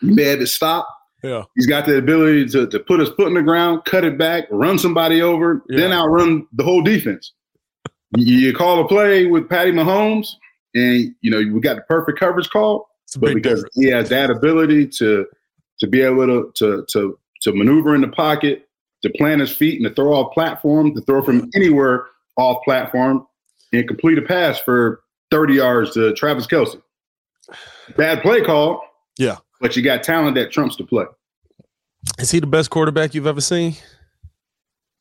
S3: you may have to stop,
S2: yeah.
S3: He's got the ability to, to put his foot in the ground, cut it back, run somebody over, yeah. then outrun the whole defense. you call a play with Patty Mahomes, and you know we got the perfect coverage call, but because difference. he has that ability to to be able to to to to maneuver in the pocket, to plant his feet and to throw off platform, to throw from anywhere off platform, and complete a pass for 30 yards to Travis Kelce. Bad play call.
S2: Yeah.
S3: But you got talent that trumps the play.
S2: Is he the best quarterback you've ever seen?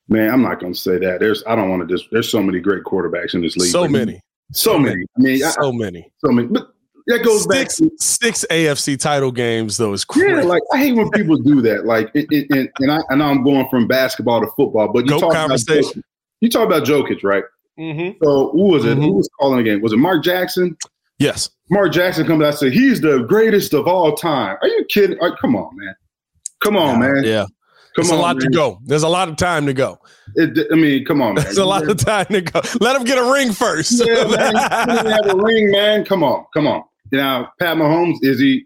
S3: Man, I'm not going to say that. There's, I don't want to just. There's so many great quarterbacks in this league.
S2: So many,
S3: so many. I mean,
S2: so
S3: I,
S2: many,
S3: so many. But that goes
S2: six,
S3: back. To,
S2: six AFC title games though is crazy.
S3: Yeah, like I hate when people do that. Like, it, it, and, and I, I know I'm going from basketball to football, but you
S2: Go
S3: talk
S2: conversation.
S3: about you talk about Jokic, right?
S2: Mm-hmm.
S3: So who was it?
S2: Mhm.
S3: Who was calling the game? Was it Mark Jackson?
S2: Yes,
S3: Mark Jackson comes out and said he's the greatest of all time. Are you kidding? Like, come on, man. Come on, man.
S2: Yeah,
S3: Come
S2: there's
S3: on,
S2: a lot to go. There's a lot of time to go.
S3: It, I mean, come on, man.
S2: There's a lot of time to go. Let him get a ring first.
S3: yeah, man. He have a ring, man. Come on, come on. Now, Pat Mahomes is he?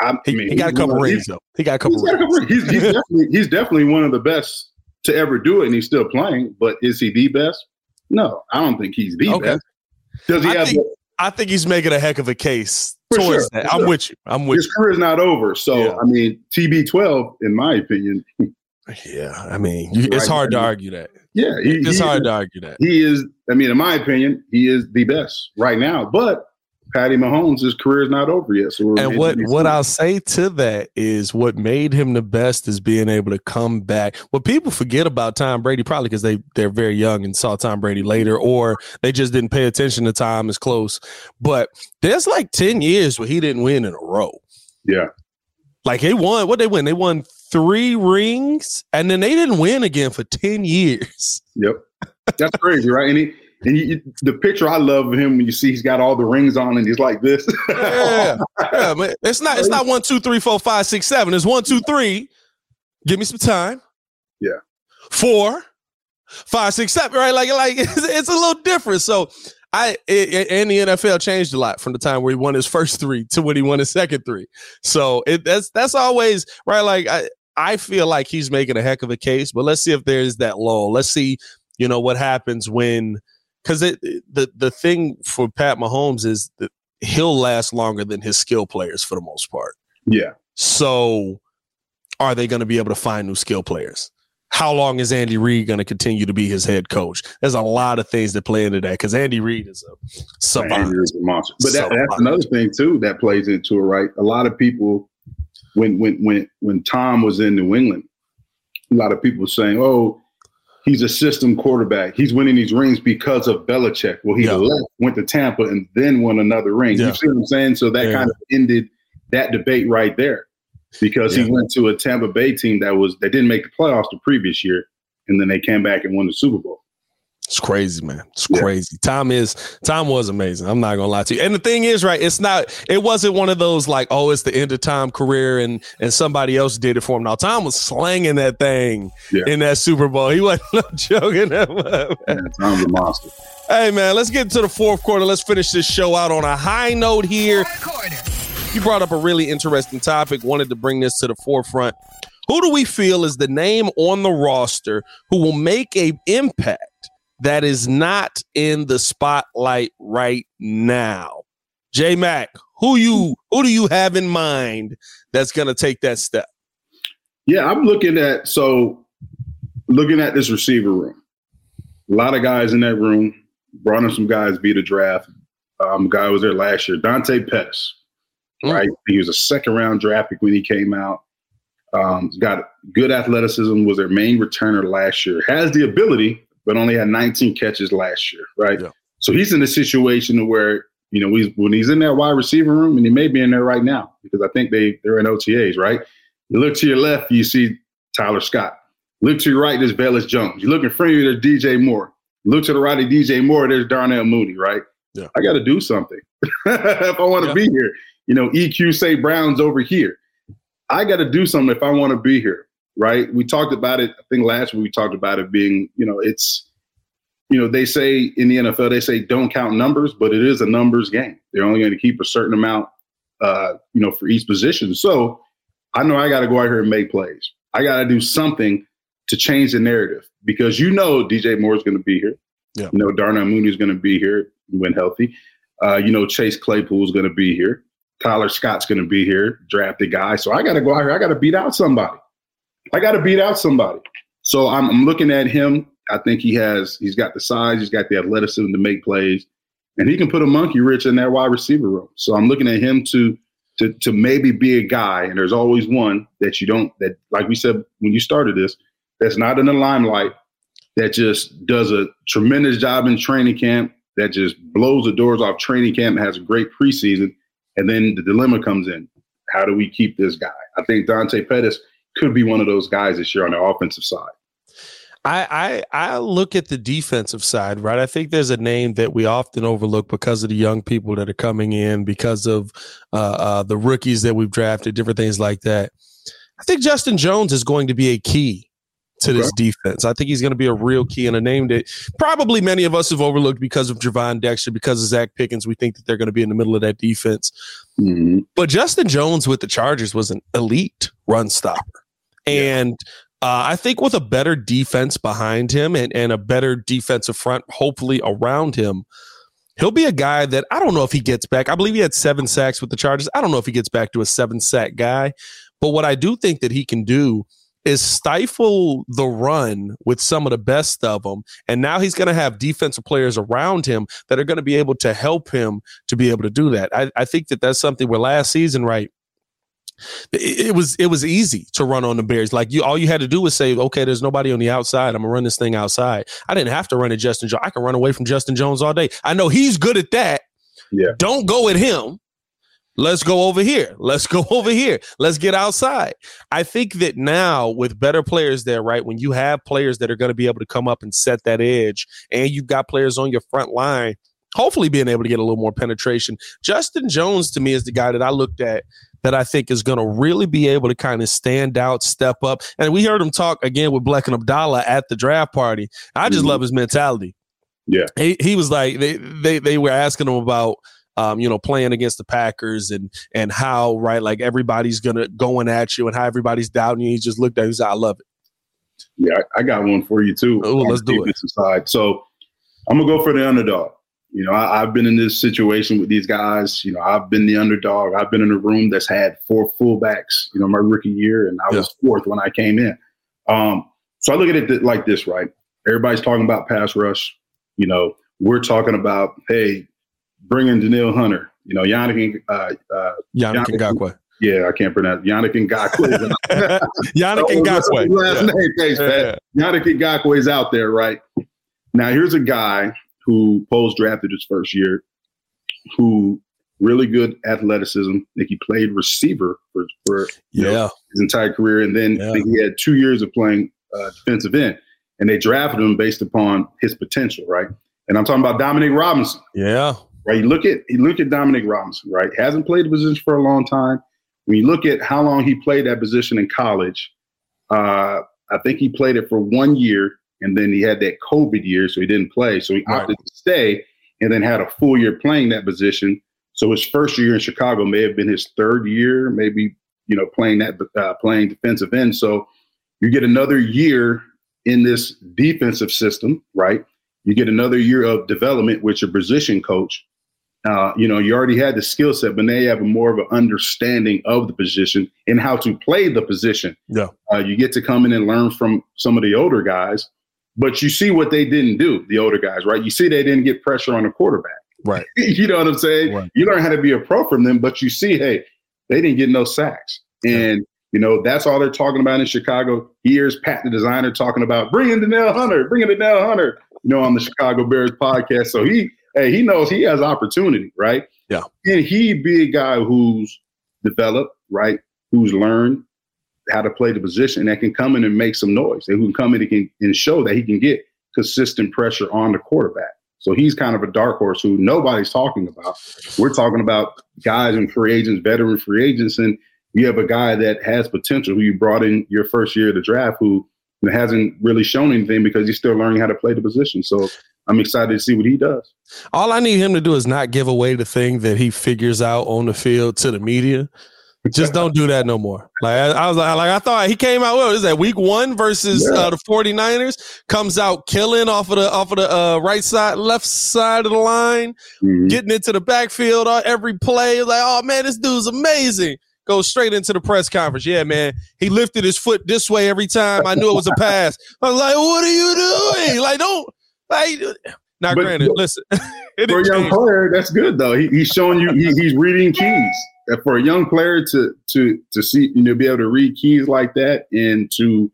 S3: I
S2: he,
S3: mean,
S2: he got a couple
S3: of-
S2: rings though. He got a couple
S3: He's,
S2: rings.
S3: couple rings. He's, he's definitely he's definitely one of the best to ever do it, and he's still playing. But is he the best? No, I don't think he's the
S2: Okay.
S3: best. Does he
S2: I
S3: have?
S2: think- I think he's making a heck of a case
S3: For
S2: towards
S3: sure,
S2: that.
S3: for
S2: I'm
S3: sure.
S2: with you. I'm with you.
S3: his career is not over. So
S2: Yeah.
S3: I mean, TB12, in my opinion.
S2: Yeah, I mean, you, it's
S3: Right.
S2: hard to argue that.
S3: yeah, he,
S2: It's
S3: he
S2: hard
S3: is-
S2: to argue that.
S3: he is. I mean, in my opinion, he is the best right now. But Patty Mahomes, his career is not over yet. So we're
S2: And what what I'll say to that is what made him the best is being able to come back. What people forget about Tom Brady, probably because they they're very young and saw Tom Brady later, or they just didn't pay attention to Tom as close. But there's like ten years where he didn't win in a row.
S3: yeah,
S2: Like they won, what they win? They won three rings, and then they didn't win again for ten years.
S3: yep, that's crazy, right? And he. And he, the picture I love of him when you see he's got all the rings on and he's like this.
S2: Yeah, yeah, man. It's not. It's not one, two, three, four, five, six, seven. It's one, two, three. Give me some time.
S3: Yeah.
S2: Four, five, six, seven. Right, like like it's, it's a little different. So I it, it- and the NFL changed a lot from the time where he won his first three to when he won his second three. So it that's that's always right. Like I I feel like he's making a heck of a case, but let's see if there's that lull. Let's see, you know, what happens when because it the the thing for Pat Mahomes is that he'll last longer than his skill players for the most part.
S3: yeah,
S2: So, are they going to be able to find new skill players? How long is Andy Reid going to continue to be his head coach? There's a lot of things that play into that because Andy Reid is a savant.
S3: Is a monster. But that, that's another thing too that plays into it, right? A lot of people, when when when when Tom was in New England, a lot of people saying, "Oh, he's a system quarterback. He's winning these rings because of Belichick." Well, he
S2: Yeah.
S3: left, went to Tampa, and then won another ring.
S2: Yeah.
S3: You see what I'm saying? So that
S2: Yeah.
S3: kind of ended that debate right there because he went to a Tampa Bay team that was that didn't make the playoffs the previous year, and then they came back and won the Super Bowl.
S2: It's crazy, man. It's
S3: Yeah.
S2: crazy. Tom is Tom was amazing. I'm not gonna lie to you. And the thing is, right? It's not. It wasn't one of those like, oh, it's the end of Tom career and and somebody else did it for him. Now Tom was slanging that thing
S3: Yeah.
S2: in that Super Bowl. He wasn't no joking. that much.
S3: Man, Tom's a monster.
S2: Hey man, let's get into the fourth quarter. Let's finish this show out on a high note here.
S1: Quarter.
S2: You brought up a really interesting topic. Wanted to bring this to the forefront. Who do we feel is the name on the roster who will make a impact that is not in the spotlight right now? J Mac, who you who do you have in mind that's going to take that step?
S3: Yeah, I'm looking at so looking at this receiver room. A lot of guys in that room. Brought in some guys via the draft. Um, guy was there last year, Dante Pettis.
S2: Mm.
S3: Right, he was a second round draft pick when he came out. Um, got good athleticism. Was their main returner last year. Has the ability, but only had 19 catches last year. Right,
S2: Yeah.
S3: so he's in a situation where you know he's when he's in that wide receiver room, and he may be in there right now because I think they they're in OTAs. Right, you look to your left, you see Tyler Scott. Look to your right, there's Velus Jones. You look in front of you, there's DJ Moore. Look to the right of DJ Moore, there's Darnell Mooney, right?
S2: Yeah.
S3: I got to do something if I want to
S2: Yeah.
S3: be here. You know, EQ St. Brown's over here. I got to do something if I want to be here, right? We talked about it. I think last week we talked about it being, you know, it's, you know, they say in the NFL they say don't count numbers, but it is a numbers game. They're only going to keep a certain amount, uh, you know, for each position. So I know I got to go out here and make plays. I got to do something to change the narrative because you know DJ Moore is going to be here.
S2: Yeah.
S3: You know Darnell Mooney is going to be here when healthy. Uh, you know Chase Claypool is going to be here. Tyler Scott's going to be here, drafted guy. So I got to go out here. I got to beat out somebody. I got to beat out somebody. So I'm, I'm looking at him I think he has he's got the size, he's got the athleticism to make plays, and he can put a monkey rich in that wide receiver room. So I'm looking at him to to to maybe be a guy, and there's always one that you don't that like we said when you started this, that's not in the limelight, that just does a tremendous job in training camp, that just blows the doors off training camp has a great preseason, and then the dilemma comes in. How do we keep this guy? I think Dante Pettis could be one of those guys this year on the offensive side.
S2: I, I I look at the defensive side, right? I think there's a name that we often overlook because of the young people that are coming in, because of uh, uh, the rookies that we've drafted, different things like that. I think Justin Jones is going to be a key to this defense. I think he's going to be a real key and a name that probably many of us have overlooked because of Gervon Dexter, because of Zacch Pickens. We think that they're going to be in the middle of that defense. Mm-hmm. But Justin Jones with the Chargers was an elite run stopper. And uh, I think with a better defense behind him and, and a better defensive front, hopefully around him, he'll be a guy that I don't know if he gets back. I believe he had seven sacks with the Chargers. I don't know if he gets back to a seven sack guy, but what I do think that he can do is stifle the run with some of the best of them. And now he's going to have defensive players around him that are going to be able to help him to be able to do that. I, I think that that's something where last season, right? It, was it was easy to run on the Bears. Like you, all you had to do was say, "Okay, there's nobody on the outside. I'm gonna run this thing outside." I didn't have to run at Justin Jones. I can run away from Justin Jones all day. I know he's good at that.
S3: Yeah.
S2: Don't go at him. Let's go over here. Let's go over here. Let's get outside. I think that now with better players there, right? When you have players that are going to be able to come up and set that edge, and you've got players on your front line, hopefully being able to get a little more penetration. Justin Jones to me is the guy that I looked at that I think is going to really be able to kind of stand out, step up. And we heard him talk again with Black and Abdallah at the draft party. I just mm-hmm. love his mentality.
S3: Yeah.
S2: He, he was like, they, they, they were asking him about, um, you know, playing against the Packers and and how right like everybody's gonna going at you and how everybody's doubting you. He just looked at you. He said, "I love it."
S3: Yeah, I, I got one for you too.
S2: Oh, let's do it.
S3: Side. So I'm gonna go for the underdog. You know, I, have been in this situation with these guys. You know, I've been the underdog. I've been in a room that's had four fullbacks. You know, my rookie year, and I yeah. was fourth when I came in. Um, so I look at it like this, right? Everybody's talking about pass rush. You know, we're talking about hey, bringing Danielle Hunter. You know, Yannick uh, uh,
S2: Yannick Ngakoue.
S3: Yeah, I can't pronounce Yannick Ngakoue.
S2: Yannick Ngakoue.
S3: Last yeah. name, thanks, yeah. Yannick Ngakoue is out there, right? Now, here's a guy who post drafted his first year, who really good athleticism. I think he played receiver for, for
S2: yeah.
S3: Know, his entire career, and then yeah. he had two years of playing uh, defensive end. And they drafted him based upon his potential, right? And I'm talking about Dominique Robinson.
S2: Yeah.
S3: Right. You look at you look at Dominique Robinson, right? Hasn't played the position for a long time. When you look at how long he played that position in college, uh, I think he played it for one year and then he had that COVID year, so he didn't play. So he right. opted to stay, and then had a full year playing that position. So his first year in Chicago may have been his third year, maybe you know playing that uh, playing defensive end. So you get another year in this defensive system, right? You get another year of development with your position coach. Uh, you know, you already had the skill set, but now you have a more of an understanding of the position and how to play the position.
S2: Yeah,
S3: uh, you get to come in and learn from some of the older guys but you see what they didn't do, the older guys, right? You see they didn't get pressure on the quarterback.
S2: Right.
S3: you know what I'm saying? Right. You learn how to be a pro from them, but you see, hey, they didn't get no sacks. And, you know, that's all they're talking about in Chicago. Here's Pat, the designer, talking about bringing Danielle Hunter, bringing Danielle Hunter, you know, on the Chicago Bears podcast. So he, hey, he knows he has opportunity, right?
S2: Yeah.
S3: And he be a guy who's developed, right? Who's learned, how to play the position that can come in and make some noise. That can come in and, can, and show that he can get consistent pressure on the quarterback. So he's kind of a dark horse who nobody's talking about. We're talking about guys and free agents, veteran free agents, and you have a guy that has potential who you brought in your first year of the draft who hasn't really shown anything because he's still learning how to play the position. So I'm excited to see what he does.
S2: All I need him to do is not give away the thing that he figures out on the field to the media. Just don't do that no more. Like I, I was like, like I thought he came out well. Is that week one versus yeah. uh, the 49ers? Comes out killing off of the off of the uh, right side, left side of the line, mm-hmm. getting into the backfield on every play. Like, oh man, this dude's amazing. goes straight into the press conference. Yeah, man, he lifted his foot this way every time. I knew it was a pass. I was like, what are you doing? Like, don't like. Now, but, granted, listen.
S3: for a young player, that's good though. He, he's showing you he, he's reading keys. For a young player to to to see you know be able to read keys like that and to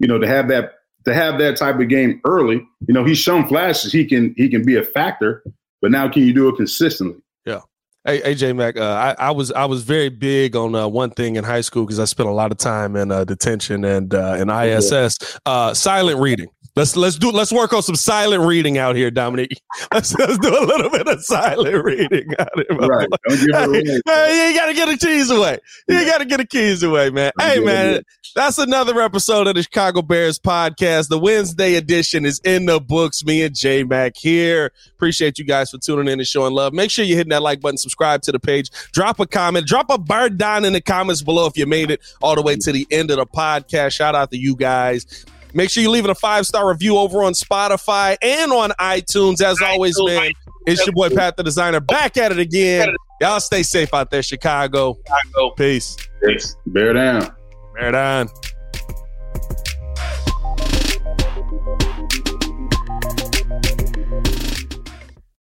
S3: you know to have that to have that type of game early, you know he's shown flashes. He can he can be a factor, but now can you do it consistently?
S2: Yeah. Hey, AJ Mack, uh, I, I, was I was very big on uh, one thing in high school because I spent a lot of time in uh, detention and uh, in ISS. Uh, silent reading. Let's let's do let's work on some silent reading out here, Dominique. Let's, let's do a little bit of silent reading out here. Right. Hey, hey, you gotta get the keys away. You gotta get the keys away, man. Hey man, that's another episode of the Chicago Bears podcast. The Wednesday edition is in the books. Me and J Mac here. Appreciate you guys for tuning in and showing love. Make sure you're hitting that like button, subscribe to the page, drop a comment, drop a bird down in the comments below if you made it all the way to the end of the podcast. Shout out to you guys. Make sure you leave it a five star review over on Spotify and on iTunes. As always, man, it's your boy Pat the Designer back at it again. Y'all stay safe out there, Chicago. Peace.
S3: Peace. Bear down.
S2: Bear down.